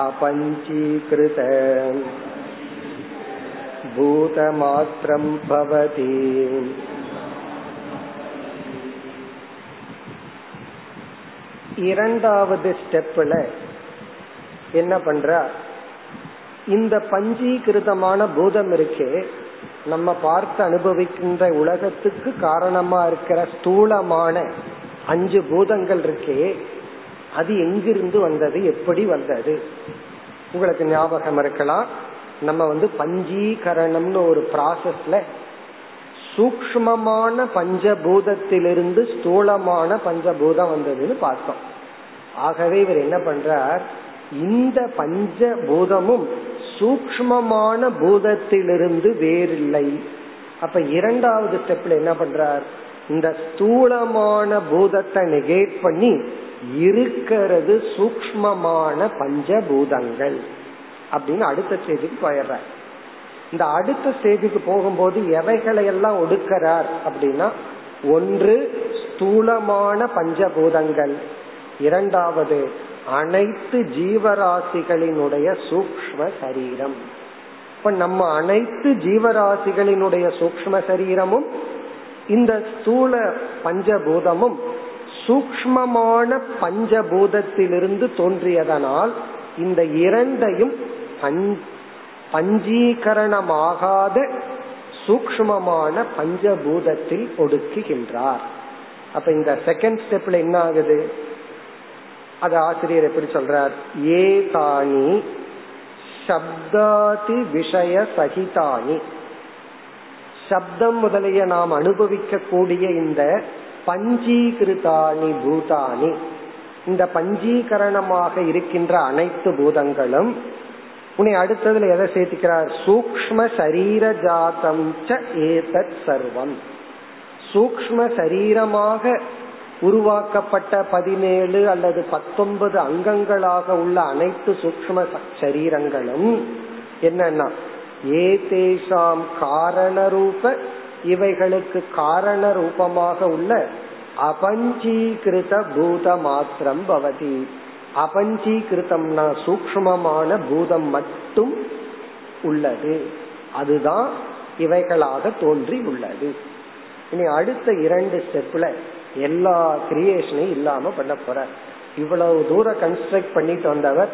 अपञ्चीकृत भूतमात्रं भवति இரண்டாவது ஸ்டெப்ல என்ன பண்ற இந்த பஞ்சீகிருதமான பூதம் இருக்கே நம்ம பார்த்து அனுபவிக்கின்ற உலகத்துக்கு காரணமா இருக்கிற ஸ்தூலமான அஞ்சு பூதங்கள் இருக்கே அது எங்கிருந்து வந்தது எப்படி வந்தது? உங்களுக்கு ஞாபகம் இருக்கலாம். நம்ம வந்து பஞ்சீகரணம்னு ஒரு ப்ராசஸ்ல சூக்மமான பஞ்சபூதத்திலிருந்து ஸ்தூலமான பஞ்சபூதம் வந்ததுன்னு பார்த்தோம். ஆகவே இவர் என்ன பண்றார்? இந்த பஞ்சபூதமும் சூக்மமான பூதத்திலிருந்து வேறில்லை. அப்ப இரண்டாவது ஸ்டெப்ல என்ன பண்றார்? இந்த ஸ்தூலமான பூதத்தை நெகேட் பண்ணி இருக்கிறது சூக்மமான பஞ்சபூதங்கள். அப்படின்னு அடுத்த ஸ்டேஜுக்கு போயிடுற இந்த அடுத்த ஸ்டேஜுக்கு போகும்போது எவைகளை எல்லாம் ஒடுக்கிறார் அப்படின்னா ஒன்று ஸ்தூலமான பஞ்சபூதங்கள். இரண்டாவது அனைத்து ஜீவராசிகளினுடைய சூக்ம சரீரம். இப்ப நம்ம அனைத்து ஜீவராசிகளினுடைய சூக்ம சரீரமும் இந்த ஸ்தூல பஞ்சபூதமும் சூக்மமான பஞ்சபூதத்திலிருந்து தோன்றியதனால் இந்த இரண்டையும் பஞ்சீகரணமாகாத சூக்மமான பஞ்சபூதத்தில் ஒடுக்குகின்றார். அப்ப இந்த செகண்ட் ஸ்டெப்ல என்ன ஆகுது? அது ஆசிரியர் எப்படி சொல்றார்? ஏதானி சப்தாதி விஷய சகிதானி. சப்தம் முதலிய நாம் அனுபவிக்க கூடிய இந்த பஞ்சீகிருதானி பூதானி. இந்த பஞ்சீகரணமாக இருக்கின்ற அனைத்து பூதங்களும் உன்னை அடுத்ததுல எதை சேர்த்திக்கிறார்? சூக்ம சரீர ஜாதம் ஏதத் சர்வம். சூக்ம சரீரமாக உருவாக்கப்பட்ட பதினேழு அல்லது பத்தொன்பது அங்கங்களாக உள்ள அனைத்து சூக்ம சரீரங்களும் என்னன்னா ஏதேஷாம் காரணரூப இவைகளுக்கு காரண ரூபமாக உள்ள அபஞ்சீகிருத பூத மாத்திரம் பவதி. அபஞ்சீகிருத்தம்னா சூக்மமான பூதம் மட்டும் உள்ளது. அதுதான் இவைகளாக தோன்றி உள்ளது. இனி அடுத்த இரண்டு ஸ்டெப்ல எல்லா கிரியேஷனையும் இல்லாம பண்ண போற. இவ்வளவு தூரம் கன்ஸ்ட்ரக்ட் பண்ணிட்டு வந்தவர்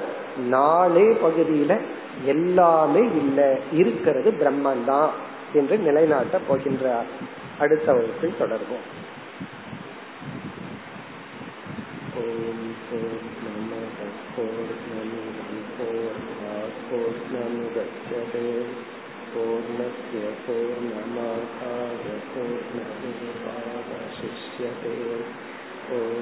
நாலே பகுதியில எல்லாமே இல்லை. இருக்கிறது பிரம்மன் தான் என்று நிலைநாட்ட போகின்றார். அடுத்த வகுப்பில் தொடர்போம் ஓம் பூர்ணமத பூர்ணமிதம் பூர்ணமுதட்சதே பூர்ணஸ்ய பூர்ணமாதாய Yang.